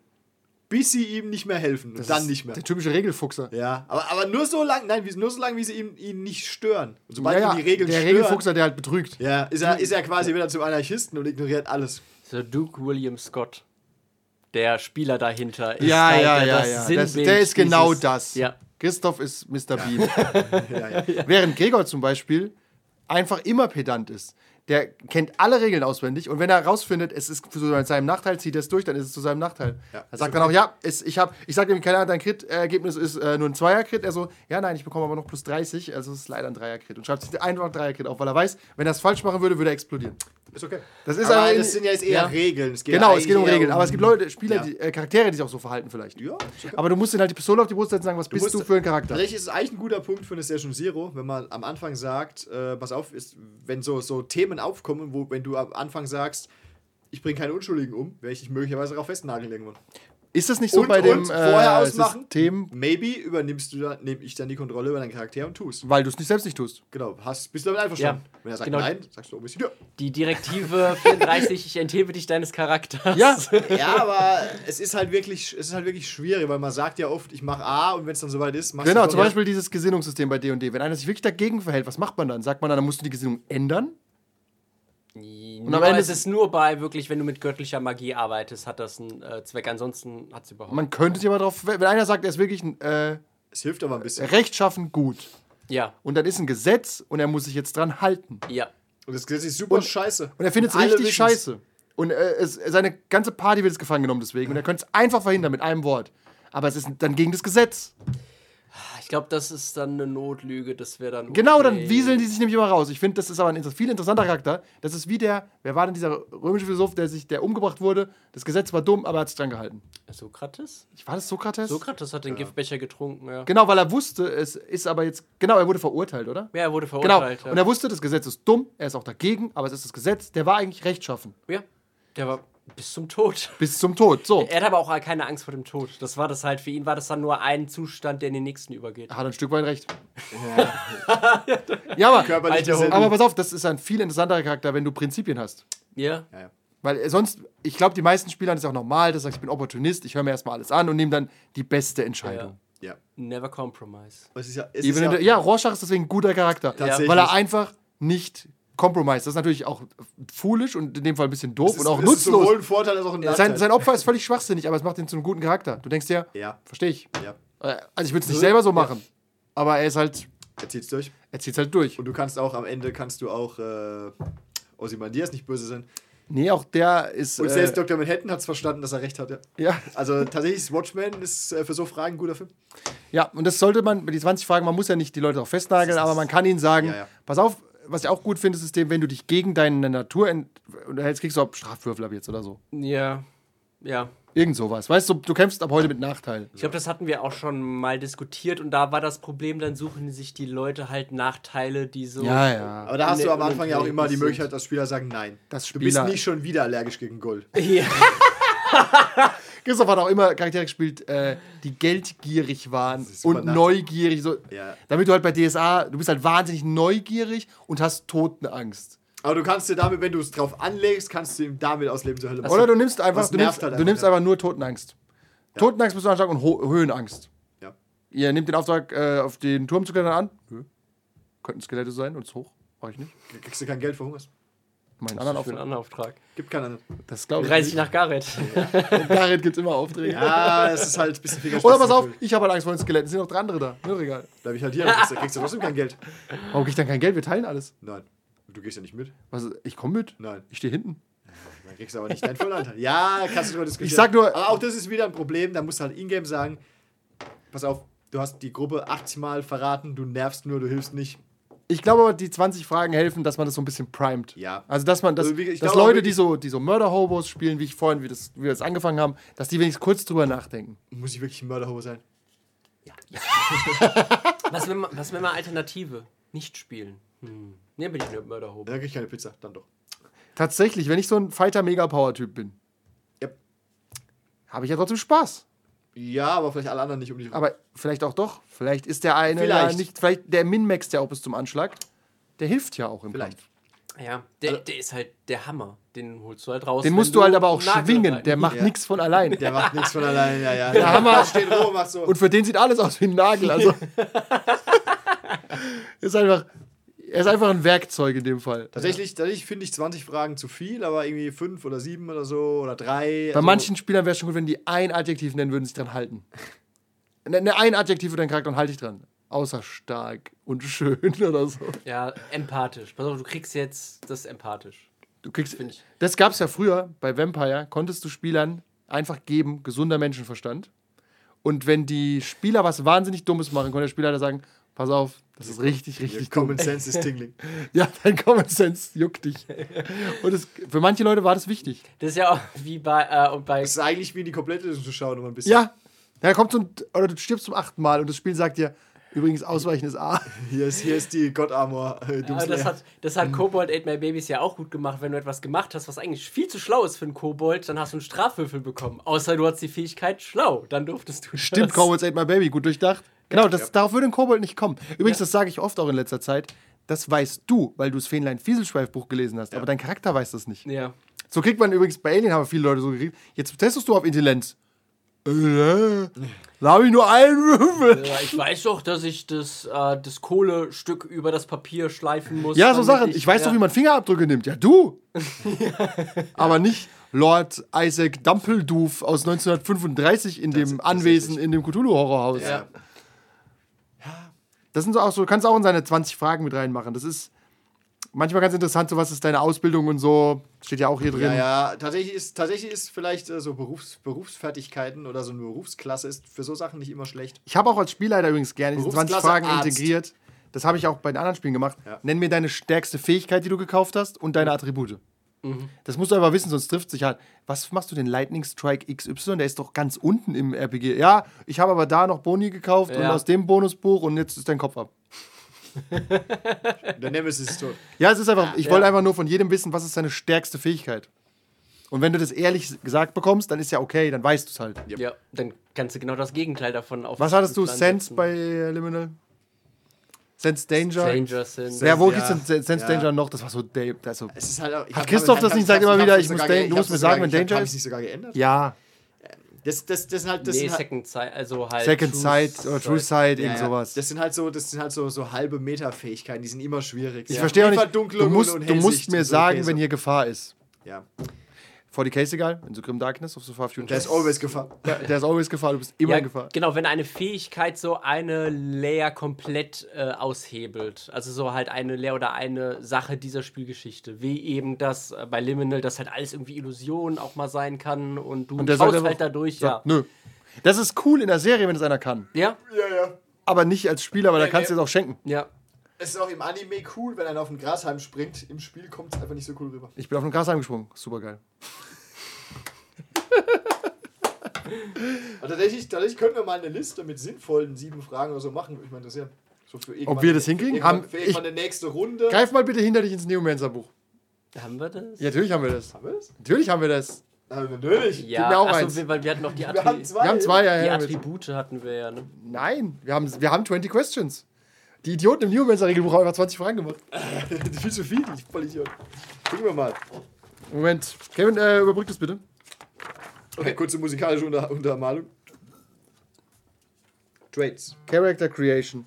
bis sie ihm nicht mehr helfen. Und Das dann ist nicht mehr. Der typische Regelfuchser. Ja, aber, aber nur so lange, nein, wie- nur so lange, wie sie ihm, ihn nicht stören. Und sobald Ja, ja, ihn die Regeln der stören, Regelfuchser, der halt betrügt. ja, ist, er, ist er quasi wieder zum Anarchisten und ignoriert alles. Sir Duke William Scott. Der Spieler dahinter ist Ja, ja, der- ja, das ja. Das- der ist genau dieses- das. Ja. Christoph ist Mr. Bean. Ja, ja. Während Gregor zum Beispiel einfach immer pedant ist. Der kennt alle Regeln auswendig und wenn er herausfindet, es ist zu seinem Nachteil, zieht er es durch, dann ist es zu seinem Nachteil. Ja, er sagt dann auch, ja, es, ich habe, ich sage ihm, keine Ahnung, dein Crit-Ergebnis ist äh, nur ein Zweier-Crit. Er so, ja, nein, ich bekomme aber noch plus 30, also es ist leider ein Dreier-Crit. Und schreibt sich einfach ein Dreier-Crit auf, weil er weiß, wenn er es falsch machen würde, würde er explodieren. Ist okay. Das ist aber das sind ja jetzt eher ja. Regeln. Es geht Genau, es geht um Regeln. Aber es gibt Leute, Spieler, Ja. die, äh, Charaktere, die sich auch so verhalten vielleicht. Ja, okay. Aber du musst ihnen halt die Pistole auf die Brust setzen und sagen, was bist musst- du für ein Charakter? Tatsächlich ist es eigentlich ein guter Punkt für eine Session Zero, wenn man am Anfang sagt, äh, pass auf, ist, wenn so, so Themen aufkommen, wo wenn du am Anfang sagst, ich bringe keine Unschuldigen um, werde ich dich möglicherweise darauf festnageln irgendwann. Ist das nicht so Und- bei dem und vorher äh, ausmachen? System, Maybe übernimmst du dann, nehme ich dann die Kontrolle über deinen Charakter und tust. weil du es nicht selbst nicht tust? Genau, hast, bist du damit einverstanden? Ja, Wenn er sagt genau. nein, sagst du, oh, bist du ja. Die Direktive 34, ich enthebe dich deines Charakters. Ja, ja, aber es ist halt wirklich, es ist halt wirklich schwierig, weil man sagt ja oft, ich mache A und wenn es dann soweit ist, machst genau, du zum doch- Beispiel dieses Gesinnungssystem bei D&D. Wenn einer sich wirklich dagegen verhält, was macht man dann? Sagt man dann, dann musst du die Gesinnung ändern? Und am Ende es ist nur bei wirklich, wenn du mit göttlicher Magie arbeitest, hat das einen äh, Zweck. Ansonsten hat es überhaupt. Man könnte sich aber drauf, wenn einer sagt, er ist wirklich äh, Es hilft aber ein bisschen. rechtschaffen gut ja, und dann ist ein Gesetz und er muss sich jetzt dran halten ja. Und das Gesetz ist super scheiße. und er findet es richtig wissen's. scheiße und äh, es, seine ganze Party wird jetzt gefangen genommen deswegen und er könnte es einfach verhindern mit einem Wort. Aber es ist dann gegen das Gesetz. Ich glaube, das ist dann eine Notlüge. Das wäre dann. Genau, dann okay. wieseln die sich nämlich immer raus. Ich finde, das ist aber ein viel interessanter Charakter. Das ist wie der, wer war denn dieser römische Philosoph, der sich, der umgebracht wurde? Das Gesetz war dumm, aber er hat sich dran gehalten. Sokrates? Ich war das Sokrates? Sokrates hat den Giftbecher getrunken, ja. Genau, weil er wusste, es ist aber jetzt, genau, er wurde verurteilt, oder? Ja, er wurde Genau, verurteilt. und ja. er wusste, das Gesetz ist dumm, er ist auch dagegen, aber es ist das Gesetz, der war eigentlich rechtschaffen. ja, der war bis zum Tod. Bis zum Tod. So. Er hat aber auch keine Angst vor dem Tod. Das war das halt, für ihn war das dann nur ein Zustand, der in den nächsten übergeht. Hat ein Stück weit recht. ja, aber, Körperlich aber pass auf, das ist ein viel interessanterer Charakter, wenn du Prinzipien hast. Ja. Ja, ja. Weil äh, sonst, ich glaube, die meisten Spielern ist auch normal, dass sagt, ich bin Opportunist, ich höre mir erstmal alles an und nehme dann die beste Entscheidung. ja. Never compromise. Es ist ja, es ist ja, der, ja, Rorschach ist deswegen ein guter Charakter. Weil er einfach nicht compromise. Das ist natürlich auch foolish und in dem Fall ein bisschen doof es und ist, auch es ist sowohl nutzlos. ein Vorteil als auch ein Nachteil. Sein, sein Opfer ist völlig schwachsinnig, aber es macht ihn zu einem guten Charakter. Du denkst dir, ja, verstehe ich. ja. Äh, Also ich würde es nicht selber so machen. Aber er ist halt, Er zieht's durch. er zieht halt durch. Und du kannst auch am Ende kannst du auch äh, Ozymandias nicht böse sein. Nee, auch der ist. Und Äh, selbst Dr. Manhattan hat es verstanden, dass er recht hat, ja. ja, Also tatsächlich ist Watchmen ist äh, für so Fragen ein guter Film. ja, und das sollte man, bei die 20 Fragen, man muss ja nicht die Leute auch festnageln, aber man kann ihnen sagen, Ja, ja. pass auf, was ich auch gut finde, das System, wenn du dich gegen deine Natur unterhältst, kriegst du auch Strafwürfel ab jetzt oder so. Ja. Ja. Irgend sowas. Weißt du, du kämpfst ab heute mit Nachteil. Ich glaube, das hatten wir auch schon mal diskutiert und da war das Problem, dann suchen sich die Leute halt Nachteile, die so. Ja, ja. Aber da hast du am Anfang ja auch immer die. Möglichkeit, dass Spieler sagen, nein. Das du bist Spieler- nicht schon wieder allergisch gegen Gold. Ja. Christoph hat auch immer Charaktere gespielt, äh, die geldgierig waren und nach- neugierig. So. Ja. Damit du halt bei DSA, du bist halt wahnsinnig neugierig und hast Totenangst. Aber du kannst dir damit, wenn du es drauf anlegst, kannst du ihm damit aus Leben zur Hölle machen. Oder du nimmst einfach, Das du nimmst, halt du einfach, nimmst ja. einfach nur Totenangst. Totenangst bist du anschlagen und Ho Höhenangst. Ja. Ihr nehmt den Auftrag, äh, auf den Turm zu klettern an. Nö. Könnten Skelette sein und ist hoch. Mach ich nicht. Kriegst du kein Geld für Hungers. Meinen anderen für einen Auftrag. anderen Auftrag. Gibt keinen anderen. Das glaube ich. Dich nicht. nach Gareth. Gareth gibt immer Aufträge. Ja, es ist halt ein bisschen viel Oder pass auf, ich habe halt Angst vor den Skeletten. Es sind noch drei andere da. Doch egal. Bleib ich halt hier, dann kriegst du, kriegst du trotzdem kein Geld. Warum krieg ich dann kein Geld? Wir teilen alles. Nein. Du gehst ja nicht mit. Was, ich komme mit. Nein. Ich stehe hinten. Dann kriegst du aber nicht deinen vollen Anteil. Ja, kannst du drüber diskutieren. Ich sag nur- Aber auch das ist wieder ein Problem. Da musst du halt in-game sagen: Pass auf, du hast die Gruppe 80 Mal verraten, du nervst nur, du hilfst nicht. Ich glaube aber, die 20 Fragen helfen, dass man das so ein bisschen primet. Ja. Also, dass man, dass, Also, dass glaube Leute, die so, die so Mörder-Hobos spielen, wie ich vorhin, wie, das, wie wir das angefangen haben, dass die wenigstens kurz drüber nachdenken. Muss ich wirklich ein Mörderhobo sein? Was wenn, man, was wenn man Alternative? Nicht spielen. Hm. Nee, bin ich eine Mörderhobe. Dann krieg ich keine Pizza, dann doch. Tatsächlich, wenn ich so ein Fighter-Mega-Power-Typ bin, Yep. habe ich ja trotzdem Spaß. Ja, aber vielleicht alle anderen nicht um dich rum. Aber vielleicht auch doch. Vielleicht ist der eine Vielleicht. ja nicht, vielleicht der Min-Max ja auch bis zum Anschlag. Der hilft ja auch im Vielleicht. Kampf. Ja, der, der ist halt der Hammer. Den holst du halt raus. Den musst du halt aber auch schwingen. Der macht Ja. nichts von allein. Der macht nichts von allein, ja, ja. Der Hammer steht roh, macht so. Und für den sieht alles aus wie ein Nagel. Also ist einfach, er ist einfach ein Werkzeug in dem Fall. Tatsächlich, tatsächlich finde ich 20 Fragen zu viel, aber irgendwie 5 oder 7 oder so oder 3. Bei manchen Spielern wäre es schon gut, wenn die ein Adjektiv nennen würden, sich dran halten. Ne, ne, ein Adjektiv für deinen Charakter und halte dich dran. Außer stark und schön oder so. Ja, empathisch. Pass auf, du kriegst jetzt das empathisch. Du kriegst, Find ich. das gab es ja früher bei Vampire, konntest du Spielern einfach geben, gesunder Menschenverstand. Und wenn die Spieler was wahnsinnig Dummes machen, konnte der Spieler sagen, pass auf, das ist richtig, richtig dumm. Common Sense ist Tingling. Ja, dein Common Sense juckt dich. Und es, für manche Leute war das wichtig. Das ist ja auch wie bei, äh, und bei Das ist eigentlich wie in die komplette zu schauen, um ein bisschen. Ja, da kommt so ein, oder du stirbst zum achten Mal und das Spiel sagt dir, übrigens, Ausweichen ist A. Hier ist, hier ist die God Armor. Äh, das hat, das hat Kobold Ate My Babies ja auch gut gemacht. Wenn du etwas gemacht hast, was eigentlich viel zu schlau ist für einen Kobold, dann hast du einen Strafwürfel bekommen. Außer du hast die Fähigkeit schlau. Dann durftest du Stimmt, das. Kobolds Ate My Baby, gut durchdacht. Genau, das, darauf würde ein Kobold nicht kommen. Übrigens, das sage ich oft auch in letzter Zeit, das weißt du, weil du das Fähnlein Fieselschweif-Buch gelesen hast, aber dein Charakter weiß das nicht. Ja. So kriegt man übrigens bei Alien, haben viele Leute so gekriegt. Jetzt testest du auf Intelligenz. Äh, da habe ich nur einen Würfel. ja. Ich weiß doch, dass ich das, äh, das Kohlestück über das Papier schleifen muss. Ja, so Sachen. Ich weiß ja. doch, wie man Fingerabdrücke nimmt. Ja, du. Aber nicht Lord Isaac Dumpledoof aus 1935 in dem Anwesen in dem Cthulhu-Horrorhaus. Ja. Das sind so auch so, du kannst auch in seine 20 Fragen mit reinmachen. Das ist manchmal ganz interessant, so was ist deine Ausbildung und so. Steht ja auch hier drin. Ja, ja, tatsächlich ist, tatsächlich ist vielleicht äh, so Berufs, Berufsfertigkeiten oder so eine Berufsklasse ist für so Sachen nicht immer schlecht. Ich habe auch als Spielleiter übrigens gerne diese 20 Berufsklasse Fragen Arzt. integriert. Das habe ich auch bei den anderen Spielen gemacht. Ja. Nenn mir deine stärkste Fähigkeit, die du gekauft hast und deine Attribute. Mhm. Das musst du aber wissen, sonst trifft sich halt. Was machst du den Lightning Strike XY? Der ist doch ganz unten im RPG. Ja, ich habe aber da noch Boni gekauft und Ja. aus dem Bonusbuch und jetzt ist dein Kopf ab. Der Nemesis ist tot. Ja, es ist einfach, ich Ja. wollte einfach nur von jedem wissen, was ist seine stärkste Fähigkeit. Und wenn du das ehrlich gesagt bekommst, dann ist ja okay, dann weißt du es halt. Ja, dann kannst du genau das Gegenteil davon auf. Was hattest du? Sense setzen. bei Liminal? Sense Danger? Stranger Things. Ja, wo Ja. gibt's denn Sen- Sense Ja. Danger noch? Das war so Dave. Das so Es ist halt auch, ich Hat hab- Christoph hab- das hab- nicht? Sagt hab- immer hab- wieder, ich muss du ich musst mir sagen, wenn ge- Danger hab ist. ich's nicht sogar geändert? ja, Das, das, das sind halt, das nee, sind halt, Second Sight, also halt. Second True Sight oder True Sight, irgend ja. sowas. Das sind halt so, das sind halt so, so halbe Meter-Fähigkeiten, die sind immer schwierig. Ich Ja. verstehe auch nicht. Du musst, du musst mir sagen, okay, wenn hier Gefahr ist. Ja. 40k ist egal, in so Grim Darkness of the Far Future. Der ist always Gefahr. Ja, der ist always Gefahr, du bist immer Ja, in Gefahr. genau, wenn eine Fähigkeit so eine Layer komplett äh, aushebelt. Also so halt eine Layer oder eine Sache dieser Spielgeschichte. Wie eben das äh, bei Liminal, dass halt alles irgendwie Illusion auch mal sein kann und du Und der schaust sagt halt dadurch, Sagt, ja. Nö. Das ist cool in der Serie, wenn es einer kann. Ja, Ja, ja. Aber nicht als Spieler, weil da Nee, kannst du nee. es auch schenken. ja. Es ist auch im Anime cool, wenn einer auf den Grashalm springt. Im Spiel kommt es einfach nicht so cool rüber. Ich bin auf den Gras angesprungen. Super geil. Aber tatsächlich, tatsächlich könnten wir mal eine Liste mit sinnvollen sieben Fragen oder so machen, würde mich mal interessieren. So für irgendwann- wir das hinkriegen? Für irgendwann, Haben- für irgendwann ich- eine nächste Runde. Greif mal bitte hinter dich ins Neomancer-Buch. Haben wir das? Ja, natürlich haben wir das. Haben wir das? Natürlich haben wir das. Ja, natürlich. Ja, Gib mir auch ach so, eins. wir- weil wir hatten noch die, Wir Attri haben zwei. Wir haben zwei, ja, die ja. Attribute hatten wir ja, ne? Nein, wir haben, wir haben 20 Questions. Die Idioten im Neomancer-Regelbuch haben einfach 20 Fragen gemacht. Viel zu viel, ich voll Idiot. Gucken wir mal. Moment. Kevin, äh, überbrück das bitte. Okay, kurze musikalische Unter Untermalung. Traits. Character Creation.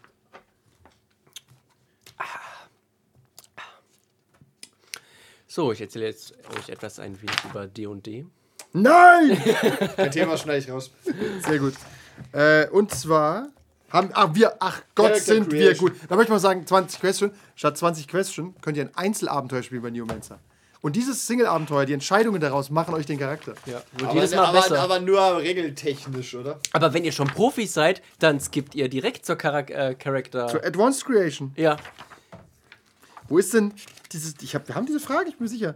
So, ich erzähle jetzt euch etwas ein wenig über D&D. Nein! Kein Thema schneide ich raus. Sehr gut. Äh, und zwar haben. Ach, wir. Ach Gott, Character sind wir Creation. gut. Da möchte ich mal sagen: 20 Question. Statt 20 Question könnt ihr ein Einzelabenteuer spielen bei Neomancer. Und dieses Single-Abenteuer, die Entscheidungen daraus machen euch den Charakter. Ja, wird Aber, jedes Mal aber, besser. aber nur regeltechnisch, oder? Aber wenn ihr schon Profis seid, dann skippt ihr direkt zur Charak äh, Charakter. So, Advanced Creation. ja. Wo ist denn dieses. Ich hab, wir haben diese Frage, ich bin mir sicher.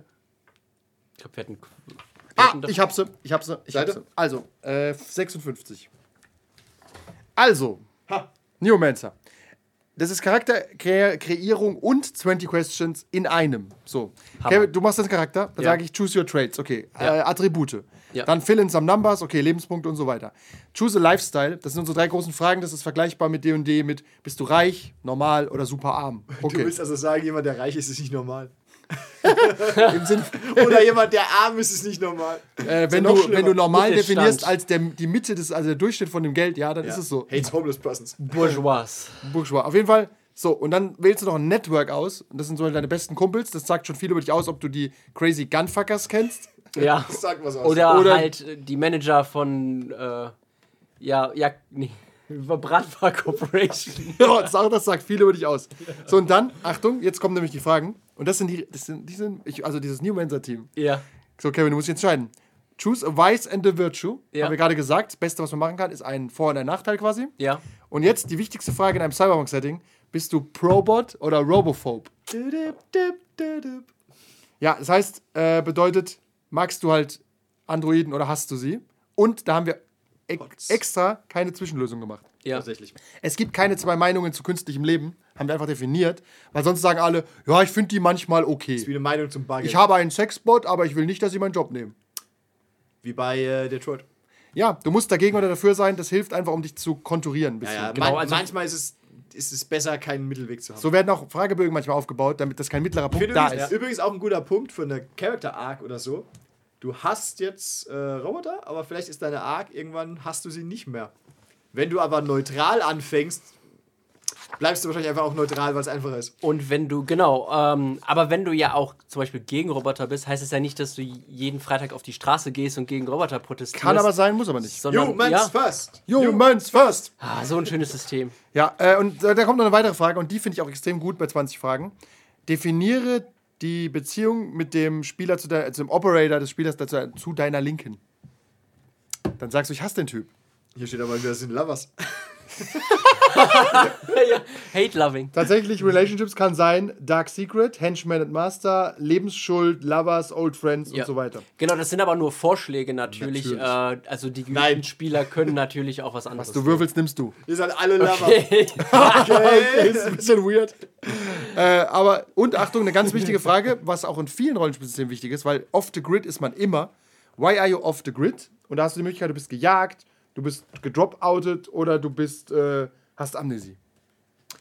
Ich glaube, wir hatten. Wir Ah, hatten doch- ich hab sie. Ich hab sie. Ich hab sie. Also, äh, 56. Also, Ha. Neomancer. Das ist Charakterkreierung und 20 Questions in einem. So. Hammer. Du machst den Charakter, dann Ja. sage ich Choose Your Traits. Okay. Ja. Äh, Attribute. Ja. Dann Fill in some Numbers. Okay, Lebenspunkte und so weiter. Choose a Lifestyle. Das sind unsere drei großen Fragen. Das ist vergleichbar mit D&D mit bist du reich, normal oder super arm. Du Okay. willst also sagen, jemand, der reich ist, ist nicht normal. Im Sinn, Oder jemand, der arm ist, ist nicht normal. äh, wenn, noch du, wenn du normal Mittelstand. definierst als der, die Mitte des, also der Durchschnitt von dem Geld, ja, dann ist es so. Hates homeless persons. Bourgeois. Bourgeois. Auf jeden Fall. So, und dann wählst du noch ein Network aus. Und das sind so deine besten Kumpels. Das sagt schon viel über dich aus, ob du die Crazy Gunfuckers kennst. Ja. Das sagt was aus. Oder, Oder- halt die Manager von. Äh, ja, ja, nee. Über Brandbar Corporation. Ja, das, sagt viel über dich aus. So, und dann, Achtung, jetzt kommen nämlich die Fragen. Und das sind die, das sind, die sind ich, also dieses New Mensa-Team. ja. So, Kevin, du musst dich entscheiden. Choose a vice and a virtue. Ja. Haben wir gerade gesagt. Das Beste, was man machen kann, ist ein Vor- und ein Nachteil quasi. Ja. Und jetzt die wichtigste Frage in einem Cyberpunk-Setting. Bist du Probot oder Robophobe? Ja, das heißt, äh, bedeutet, magst du halt Androiden oder hast du sie? Und da haben wir e extra keine Zwischenlösung gemacht. Ja. Tatsächlich. Es gibt keine zwei Meinungen zu künstlichem Leben, haben wir einfach definiert, weil sonst sagen alle, ja, ich finde die manchmal Ist wie okay. eine Meinung zum Bug. Ich habe einen Sexbot, aber ich will nicht, dass sie meinen Job nehmen. Wie bei äh, Detroit. Ja, du musst dagegen oder dafür sein, das hilft einfach, um dich zu konturieren. ein Ja, bisschen. ja. Genau, man, also- manchmal ist es, ist es besser, keinen Mittelweg zu haben. So werden auch Fragebögen manchmal aufgebaut, damit das kein mittlerer Ich Punkt finde da übrigens, ist. übrigens auch ein guter Punkt für eine Character Arc oder so. Du hast jetzt äh, Roboter, aber vielleicht ist deine Arc irgendwann hast du sie nicht mehr. Wenn du aber neutral anfängst, bleibst du wahrscheinlich einfach auch neutral, weil es einfacher ist. Und wenn du, genau, ähm, aber wenn du ja auch zum Beispiel gegen Roboter bist, heißt es ja nicht, dass du jeden Freitag auf die Straße gehst und gegen Roboter protestierst. Kann aber sein, muss aber nicht. Sondern, Humans ja, first! Humans first! ah, so ein schönes System. Ja, äh, und äh, da kommt noch eine weitere Frage und die finde ich auch extrem gut bei 20 Fragen. Definiere die Beziehung mit dem Spieler zu, der, zu dem Operator des Spielers dazu, zu deiner Linken. Dann sagst du, ich hasse den Typ. Hier steht aber wieder, das sind Lovers. Hate loving. Tatsächlich, Relationships kann sein Dark Secret, Henchman and Master, Lebensschuld, Lovers, Old Friends Ja. und so weiter. Genau, das sind aber nur Vorschläge natürlich. Natürlich. Äh, also die geübten Nein. Spieler können natürlich auch was anderes. Was du würfelst, nimmst du. Ihr seid alle Lover. Okay. Okay, ist ein bisschen weird. äh, aber, und Achtung, eine ganz wichtige Frage, was auch in vielen Rollenspielsystemen wichtig ist, weil off the grid ist man immer. Why are you off the grid? Und da hast du die Möglichkeit, du bist gejagt, du bist gedropoutet oder du bist, äh, hast Amnesie.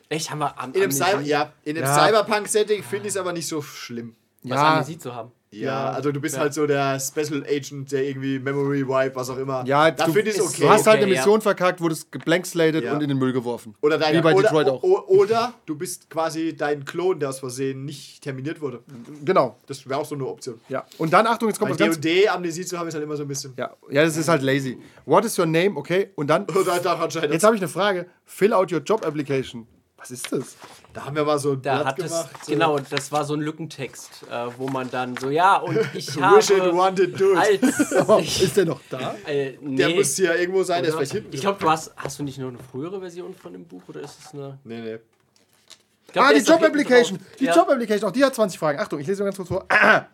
Echt, haben wir am, In dem, Amnesie- Cyber, ja, in dem Ja. Cyberpunk-Setting finde ich es aber nicht so schlimm. was Ja. Amnesie zu haben. Ja, also du bist Ja. halt so der Special Agent, der irgendwie Memory Wipe, was auch immer. Ja, da du, finde ich es okay. du hast halt eine Okay, ja. Mission verkackt, wurdest geblankslated Ja. und in den Müll geworfen. Oder, deine, Wie bei oder, Detroit auch. oder du bist quasi dein Klon, der aus Versehen nicht terminiert wurde. Genau. Das wäre auch so eine Option. Ja. Und dann, Achtung, jetzt kommt Bei was ganz... D&D Amnesie zu haben ist halt immer so ein bisschen. Ja, ja, das ist halt lazy. What is your name? Okay, und dann... Oder anscheinend. Jetzt habe ich eine Frage. Fill out your job application. Was ist das? Da haben wir mal so ein Da Blatt hat es, gemacht. So. genau, das war so ein Lückentext, äh, wo man dann so, ja, und ich Wish it, habe want it, do ist der noch da? äh, nee, Der muss hier irgendwo sein, der ist vielleicht hinten. Ich glaube, du hast, hast du nicht noch eine frühere Version von dem Buch oder ist es eine... Nee, nee. Glaub, Ah, die Job Application. Die ja. Job Application, auch die hat 20 Fragen. Achtung, ich lese mal ganz kurz vor.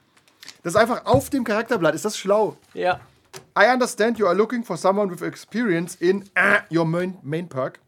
Das ist einfach auf dem Charakterblatt. Ist das schlau? Ja. I understand you are looking for someone with experience in your main, main perk.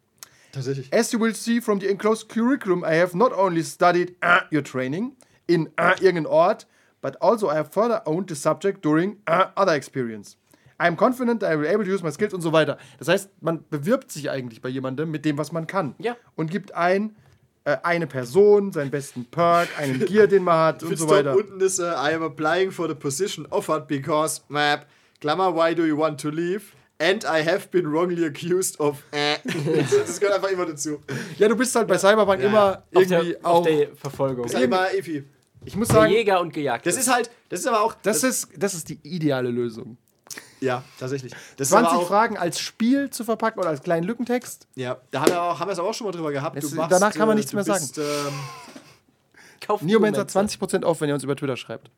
Tatsächlich. As you will see from the enclosed curriculum, I have not only studied your training in irgendeinem Ort, but also I have further owned the subject during other experience. I am confident I will be able to use my skills und so weiter. Das heißt, man bewirbt sich eigentlich bei jemandem mit dem, was man kann. Ja. Und gibt ein, äh, eine Person, seinen besten Perk, einen Gear, den man hat und so weiter. unten ist äh, I am applying for the position offered because map Klammer why do you want to leave and I have been wrongly accused of äh. das gehört einfach immer dazu. Ja, du bist halt bei Cyberpunk Ja. immer Auf irgendwie der, auch. auf der Verfolgung. Ist halt immer Efi. ich muss Der sagen, Jäger und gejagt. Das ist halt, das ist aber auch das ist, das ist die ideale Lösung. ja, tatsächlich. Das ist 20 aber auch, Fragen als Spiel zu verpacken oder als kleinen Lückentext. Ja, da haben wir, auch, haben wir es aber auch schon mal drüber gehabt. Es- danach kann man nichts du mehr bist, Ähm, Kauf Neomans Neomancer. hat 20% auf, wenn ihr uns über Twitter schreibt.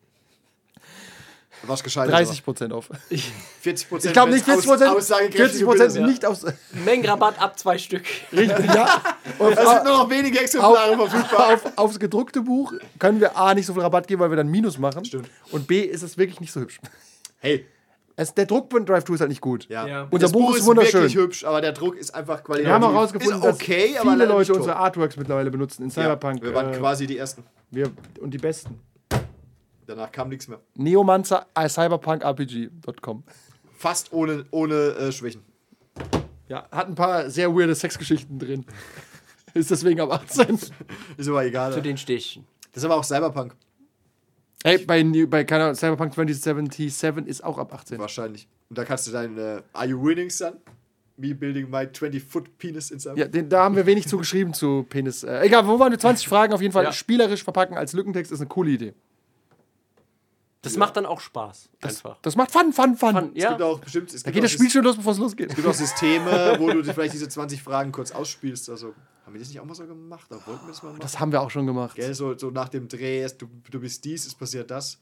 Was gescheit 30% auf. 40 Prozent. Ich glaube nicht 40%, Aussagekräftige 40% Bilder sind nicht aus. Mengenrabatt ab zwei Stück. Richtig, ja. Und Es sind nur noch wenige Exemplare auf, verfügbar. auf, aufs gedruckte Buch können wir A nicht so viel Rabatt geben, weil wir dann Minus machen. Stimmt. Und B ist es wirklich nicht so hübsch. Hey, Es, der Druck von Drive 2 ist halt nicht gut. ja. Ja. Unser das Buch Buch ist ist wunderschön. wirklich hübsch, aber der Druck ist einfach qualitativ. Wir haben auch herausgefunden, okay, dass viele Leute unsere. Artworks mittlerweile benutzen in ja, Cyberpunk. Wir waren äh, quasi die Ersten. wir, und die besten. Danach kam nichts mehr. Neomancer cyberpunkrpg.com. Fast ohne, ohne äh, Schwächen. Ja, hat ein paar sehr weirde Sexgeschichten drin. Ist deswegen ab 18. Ist aber egal. Zu den Stichen. Das ist aber auch Cyberpunk. Hey, bei, New- bei keine Ahnung, Cyberpunk 2077 ist auch ab 18. Wahrscheinlich. Und da kannst du dein äh, Are you winning, son? Me building my 20-foot penis in Cyberpunk. Ja, den, da haben wir wenig zu geschrieben zu Penis. Äh, egal, wo waren wir? 20 Fragen auf jeden Fall. Ja. Spielerisch verpacken als Lückentext ist eine coole Idee. Das macht dann auch Spaß. einfach. Das macht Fun, Fun, Fun. Fun, Es ja. gibt auch bestimmt. Es Da gibt geht das Spiel schon los, bevor es losgeht. Es gibt auch Systeme, wo du vielleicht diese 20 Fragen kurz ausspielst. Also, haben wir das nicht auch mal so gemacht? Da wollten wir das mal machen. Das haben wir auch schon gemacht. Gell, so, so nach dem Dreh, du, du bist dies, es passiert das.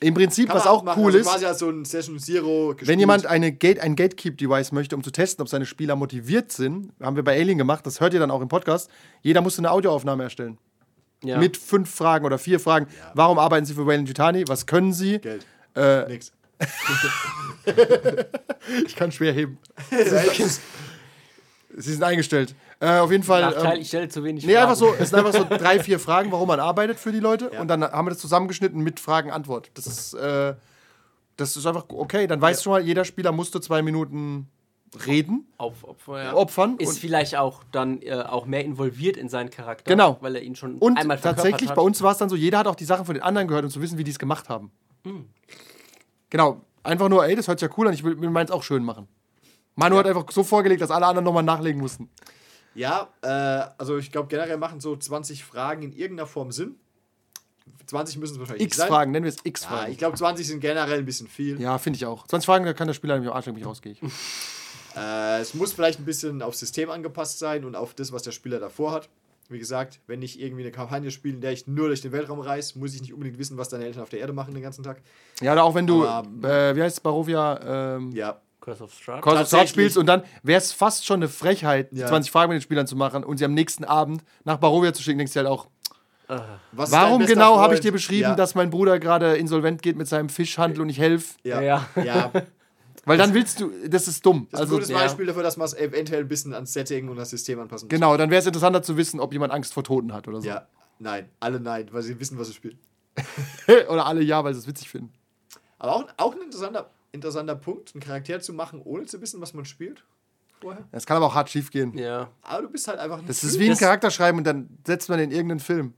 Im Prinzip, Kann was auch machen, cool also ist, quasi als so ein Session Zero gespielt. wenn jemand eine Gate, ein Gatekeep-Device möchte, um zu testen, ob seine Spieler motiviert sind, haben wir bei Alien gemacht, das hört ihr dann auch im Podcast, jeder musste eine Audioaufnahme erstellen. Ja. Mit fünf Fragen oder vier Fragen. Warum arbeiten Sie für Wayland Yutani? Was können Sie? Geld. Äh, Nix. ich kann schwer heben. Sie sind eingestellt. Äh, auf jeden Fall. Nachteil, ähm, ich stelle zu wenig Nee, Fragen. einfach so, es sind einfach so drei, vier Fragen, warum man arbeitet für die Leute. Und dann haben wir das zusammengeschnitten mit Fragen-Antwort. Das ist, äh, das ist einfach okay. Dann weiß schon mal, jeder Spieler musste zwei Minuten reden, Auf, auf, ja. opfern. Ist vielleicht auch dann äh, auch mehr involviert in seinen Charakter. Genau. Weil er ihn schon und einmal verkörpert tatsächlich, hat. bei uns war es dann so, jeder hat auch die Sachen von den anderen gehört, um zu wissen, wie die es gemacht haben. Genau. Einfach nur, ey, das hört sich ja cool an, ich will, will meins auch schön machen. Manu hat einfach so vorgelegt, dass alle anderen nochmal nachlegen mussten. Ja, äh, also ich glaube generell machen so 20 Fragen in irgendeiner Form Sinn. 20 müssen es wahrscheinlich nicht sein. X-Fragen, nennen wir es Ja, X-Fragen. ich glaube 20 sind generell ein bisschen viel. Ja, finde ich auch. 20 Fragen, da kann der Spieler nämlich auch anstrengen, mich rausgehe ich. Äh, es muss vielleicht ein bisschen aufs System angepasst sein und auf das, was der Spieler davor hat. Wie gesagt, wenn ich irgendwie eine Kampagne spiele, in der ich nur durch den Weltraum reise, muss ich nicht unbedingt wissen, was deine Eltern auf der Erde machen den ganzen Tag. Ja, oder auch wenn du, Aber, äh, wie heißt es, Barovia, ähm, Ja, Curse of Strahd. Call of Tatsächlich. spielst und dann wäre es fast schon eine Frechheit, Ja. 20 Fragen mit den Spielern zu machen und sie am nächsten Abend nach Barovia zu schicken, denkst du halt auch, was ist dein warum genau habe ich dir beschrieben, ja, dass mein Bruder gerade insolvent geht mit seinem Fischhandel und ich helfe? Ja, Ja. ja. ja. Weil dann willst du, das ist dumm. Das ist Also, ein gutes ja. Beispiel dafür, dass man es eventuell ein bisschen ans Setting und das System anpassen muss. genau, dann wäre es interessanter zu wissen, ob jemand Angst vor Toten hat oder so. Ja, nein, alle nein, weil sie wissen, was sie spielen. oder alle ja, weil sie es witzig finden. Aber auch, auch ein interessanter, interessanter Punkt, einen Charakter zu machen, ohne zu wissen, was man spielt. Vorher. Das kann aber auch hart schief gehen. Ja. Aber du bist halt einfach ein Das ist Typ. wie ein Charakter schreiben und dann setzt man den in irgendeinen Film.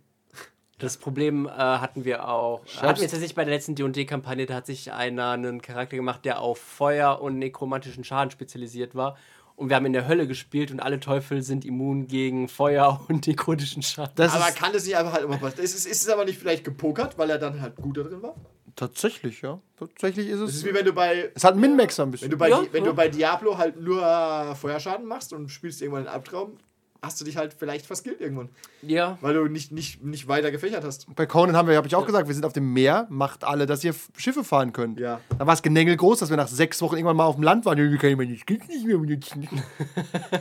Das Problem äh, hatten wir auch. Hatten wir jetzt tatsächlich bei der letzten D&D-Kampagne, da hat sich einer einen Charakter gemacht, der auf Feuer und nekromantischen Schaden spezialisiert war. Und wir haben in der Hölle gespielt und alle Teufel sind immun gegen Feuer und nekrotischen Schaden. Das Aber ist kann das nicht einfach halt immer passieren? Ist es, ist es aber nicht vielleicht gepokert, weil er dann halt gut da drin war? tatsächlich, ja. Tatsächlich ist Das es. ist wie wenn du bei, Es hat einen Min-Maxer ein bisschen. wenn du bei, Ja, wenn ja. du bei Diablo halt nur äh, Feuerschaden machst und spielst irgendwann einen Albtraum, hast du dich halt vielleicht verskillt irgendwann. Ja. Weil du nicht, nicht, nicht weiter gefächert hast. Bei Conan haben wir, habe ich auch gesagt, wir sind auf dem Meer, macht alle, dass ihr Schiffe fahren könnt. Ja. Da war es Genängel groß, dass wir nach sechs Wochen irgendwann mal auf dem Land waren. Ja, kann ich meine Skills nicht mehr benutzen.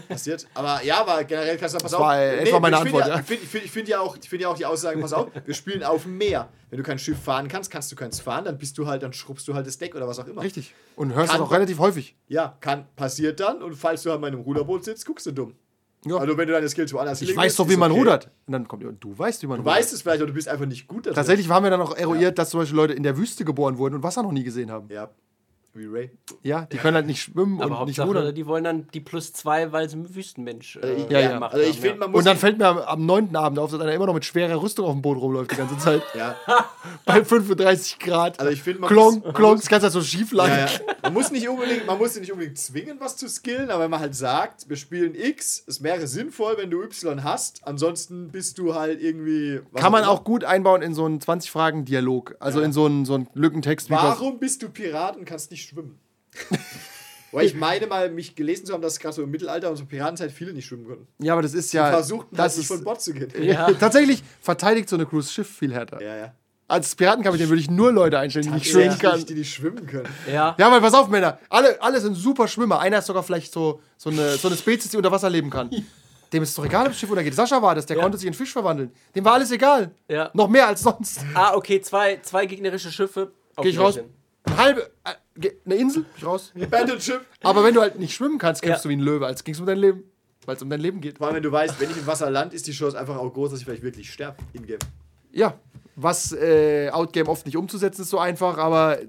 passiert. Aber ja, aber generell kannst du pass Das auf. war, äh, etwa meine ich find Antwort, Ja, ja. Ich finde find, find ja, auch- ich find ja auch die Aussage, pass auf, wir spielen auf dem Meer. Wenn du kein Schiff fahren kannst, kannst du keins fahren, dann bist du halt, dann schrubbst du halt das Deck oder was auch immer. Richtig. Und hörst Kann- das auch relativ häufig. Ja, kann, passiert dann und falls du halt mal in einem Ruderboot sitzt, guckst du dumm. Ja. Also wenn du deine Skills woanders Ich weiß doch, wie man okay. rudert. Und dann kommt du weißt, wie man Du rudert. weißt es vielleicht, aber du bist einfach nicht gut da drin. Tatsächlich haben wir dann auch eruiert, dass zum Beispiel Leute in der Wüste geboren wurden und Wasser noch nie gesehen haben. Ja, wie Ray. Ja, die können halt nicht schwimmen Aber und nicht Hauptsache, rudern. die wollen dann die plus zwei, weil sie ein Wüstenmensch äh, Ja, ja. gemacht Also ich haben, ja. man muss... Und dann fällt mir am, am 9. Abend auf, dass einer immer noch mit schwerer Rüstung auf dem Boot rumläuft die ganze Zeit. ja, Bei 35 Grad. also ich finde, man Klonk, muss... klonk, das Ganze halt so schief lang. Ja, ja. Man muss nicht unbedingt, man muss nicht unbedingt zwingen, was zu skillen, aber wenn man halt sagt, wir spielen X, es wäre sinnvoll, wenn du Y hast, ansonsten bist du halt irgendwie. Kann man auch gut einbauen in so einen 20-Fragen-Dialog. Also in so einen, so einen Lückentext. Warum bist du Pirat und kannst nicht schwimmen? Weil ich meine mal, mich gelesen zu haben, dass gerade so im Mittelalter und so Piratenzeit viele nicht schwimmen konnten. ja, aber das ist ja. Versuchten das halt nicht ist, von Bord zu gehen. Ja. Tatsächlich verteidigt so eine Cruise Schiff viel härter. Ja, ja. Als Piratenkapitän würde ich nur Leute einstellen, die nicht schwimmen können. Die nicht schwimmen können. Ja. Ja, weil pass auf, Männer. Alle, alle sind super Schwimmer. Einer ist sogar vielleicht so, so, eine, so eine Spezies, die unter Wasser leben kann. Dem ist es doch egal, ob das Schiff untergeht. Sascha war das, der Ja. konnte sich in Fisch verwandeln. Dem war alles egal. Ja. Noch mehr als sonst. Ah, okay, zwei, zwei gegnerische Schiffe. Auf Geh ich raus. Halbe. Eine Insel, ich raus. Abandoned Ship. Aber wenn du halt nicht schwimmen kannst, kämpfst Ja. du wie ein Löwe, als ging es um dein Leben. Weil es um dein Leben geht. Vor allem, wenn du weißt, wenn ich im Wasser land, ist die Chance einfach auch groß, dass ich vielleicht wirklich sterbe. In-game. Ja. Was äh, Outgame oft nicht umzusetzen ist so einfach, aber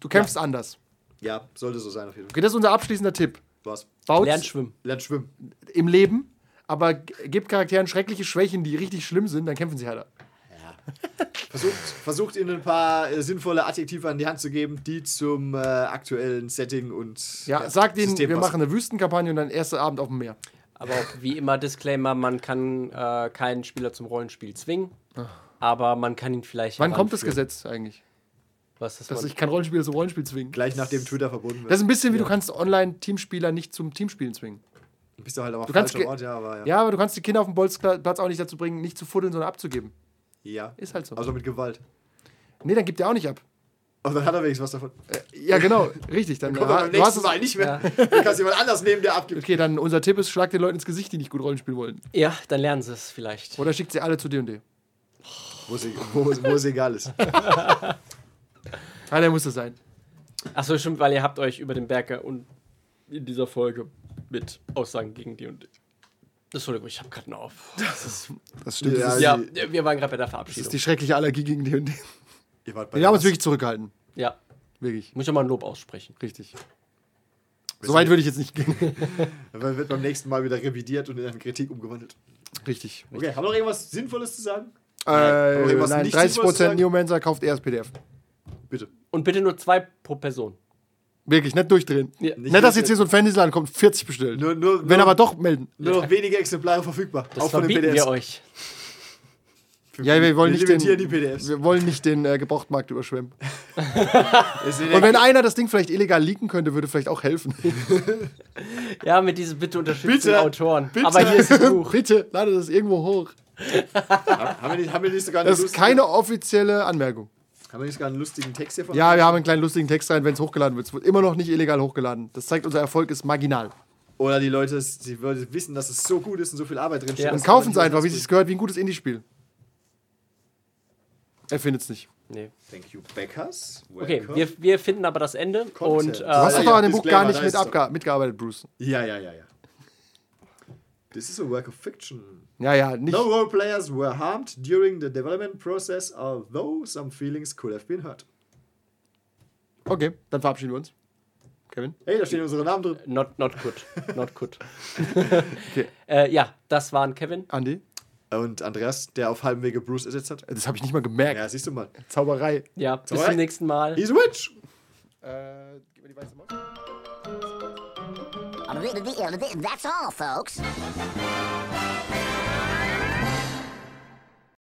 du kämpfst anders. Ja, sollte so sein auf jeden Fall. Okay, das ist unser abschließender Tipp. Was? Baut Lernt schwimmen. Lernt schwimmen. im Leben, aber gibt Charakteren schreckliche Schwächen, die richtig schlimm sind, dann kämpfen sie härter. Versucht, versucht ihnen ein paar äh, sinnvolle Adjektive an die Hand zu geben, die zum äh, aktuellen Setting und Ja, sagt ihnen, System wir passen. machen eine Wüstenkampagne und dann erster Abend auf dem Meer. Aber auch wie immer Disclaimer, man kann äh, keinen Spieler zum Rollenspiel zwingen. Aber man kann ihn vielleicht Wann kommt das heranführen. Gesetz eigentlich? Was das Dass ich kein Rollenspiel zum Rollenspiel zwingen. Gleich nachdem Twitter verbunden wird. Das ist ein bisschen wie du kannst Online-Teamspieler nicht zum Teamspielen zwingen. bist du halt aber Du kannst falscher ge- Ort, ja, aber ja. Ja, aber du kannst die Kinder auf dem Bolzplatz auch nicht dazu bringen, nicht zu fuddeln, sondern abzugeben. Ja. Ist halt so. Also mit Gewalt. Nee, dann gibt er auch nicht ab. Aber dann hat er wenigstens was davon. Ja, genau, richtig. Dann, Kommt aber beim du nächsten es, Mal nicht mehr. Du kannst jemand anders nehmen, der abgibt. Okay, dann unser Tipp ist, schlag den Leuten ins Gesicht, die nicht gut Rollenspielen wollen. ja, dann lernen sie es vielleicht. Oder schickt sie alle zu D&D. Wo es, wo, es- wo es egal ist. Ah, der muss das sein. Achso, stimmt, weil ihr habt euch über den Berg und in dieser Folge mit Aussagen gegen die und Entschuldigung, ich hab gerade noch auf. Das stimmt. Ja, das, ist, Ja, wir waren gerade bei der das Verabschiedung. ist die schreckliche Allergie gegen wart bei Wir haben uns wirklich zurückgehalten. ja, Wirklich. muss ich mal ein Lob aussprechen. Richtig. So weit würde ich jetzt nicht gehen. Dann wird beim nächsten Mal wieder revidiert und in eine Kritik umgewandelt. Richtig. Okay, haben wir noch irgendwas Sinnvolles zu sagen? Äh, nein, nicht Sinnvolles 30% sagen? Neomancer kauft erst PDF. Bitte. Und bitte nur zwei pro Person. Wirklich, nicht durchdrehen. Ja. Nicht, dass jetzt hier so ein Fantasy kommt, 40 bestellt. Nur, nur, Wenn nur, aber doch melden. nur noch wenige Exemplare verfügbar. Das auch von den verbieten PDFs. wir euch. Ja, wir wollen wir nicht den, limitieren die PDFs. wir wollen nicht den äh, Gebrauchtmarkt überschwemmen. Und wenn einer das Ding vielleicht illegal leaken könnte, würde vielleicht auch helfen. Ja, mit diesem bitte unterstützen Bitte, Autoren. bitte. Aber hier ist das Buch. Bitte, lade das irgendwo hoch. haben, wir nicht, haben wir nicht sogar einen Das ist keine offizielle Anmerkung. Haben wir nicht sogar einen lustigen Text hier von? Ja, wir haben einen kleinen lustigen Text rein, wenn es hochgeladen wird. Es wird immer noch nicht illegal hochgeladen. Das zeigt, unser Erfolg ist marginal. Oder die Leute, sie würden wissen, dass es so gut ist und so viel Arbeit drin steht. Ja. Und kaufen es einfach, wie es sich gehört, wie ein gutes Indie-Spiel. Er findet es nicht. Nee. Thank you, Beckers. Okay, wir, wir finden aber das Ende. Content. Und Du Du hast äh, doch ja, an dem Buch gar nicht mit mitgearbeitet, Bruce. Ja, ja, ja, ja. This is a work of fiction. Ja, ja, nicht. No role players were harmed during the development process, although some feelings could have been hurt. Okay, dann verabschieden wir uns. Kevin? Hey, da stehen unsere Namen drin. not, not good. Not good. Okay. äh, ja, das waren Kevin. Andi? Und Andreas, der auf halbem Wege Bruce ersetzt hat. Das habe ich nicht mal gemerkt. Ja, siehst du mal. Zauberei. Ja, bis Alright. zum nächsten Mal. He's a witch! Äh, gib mir die weiße Maus. That's all, folks.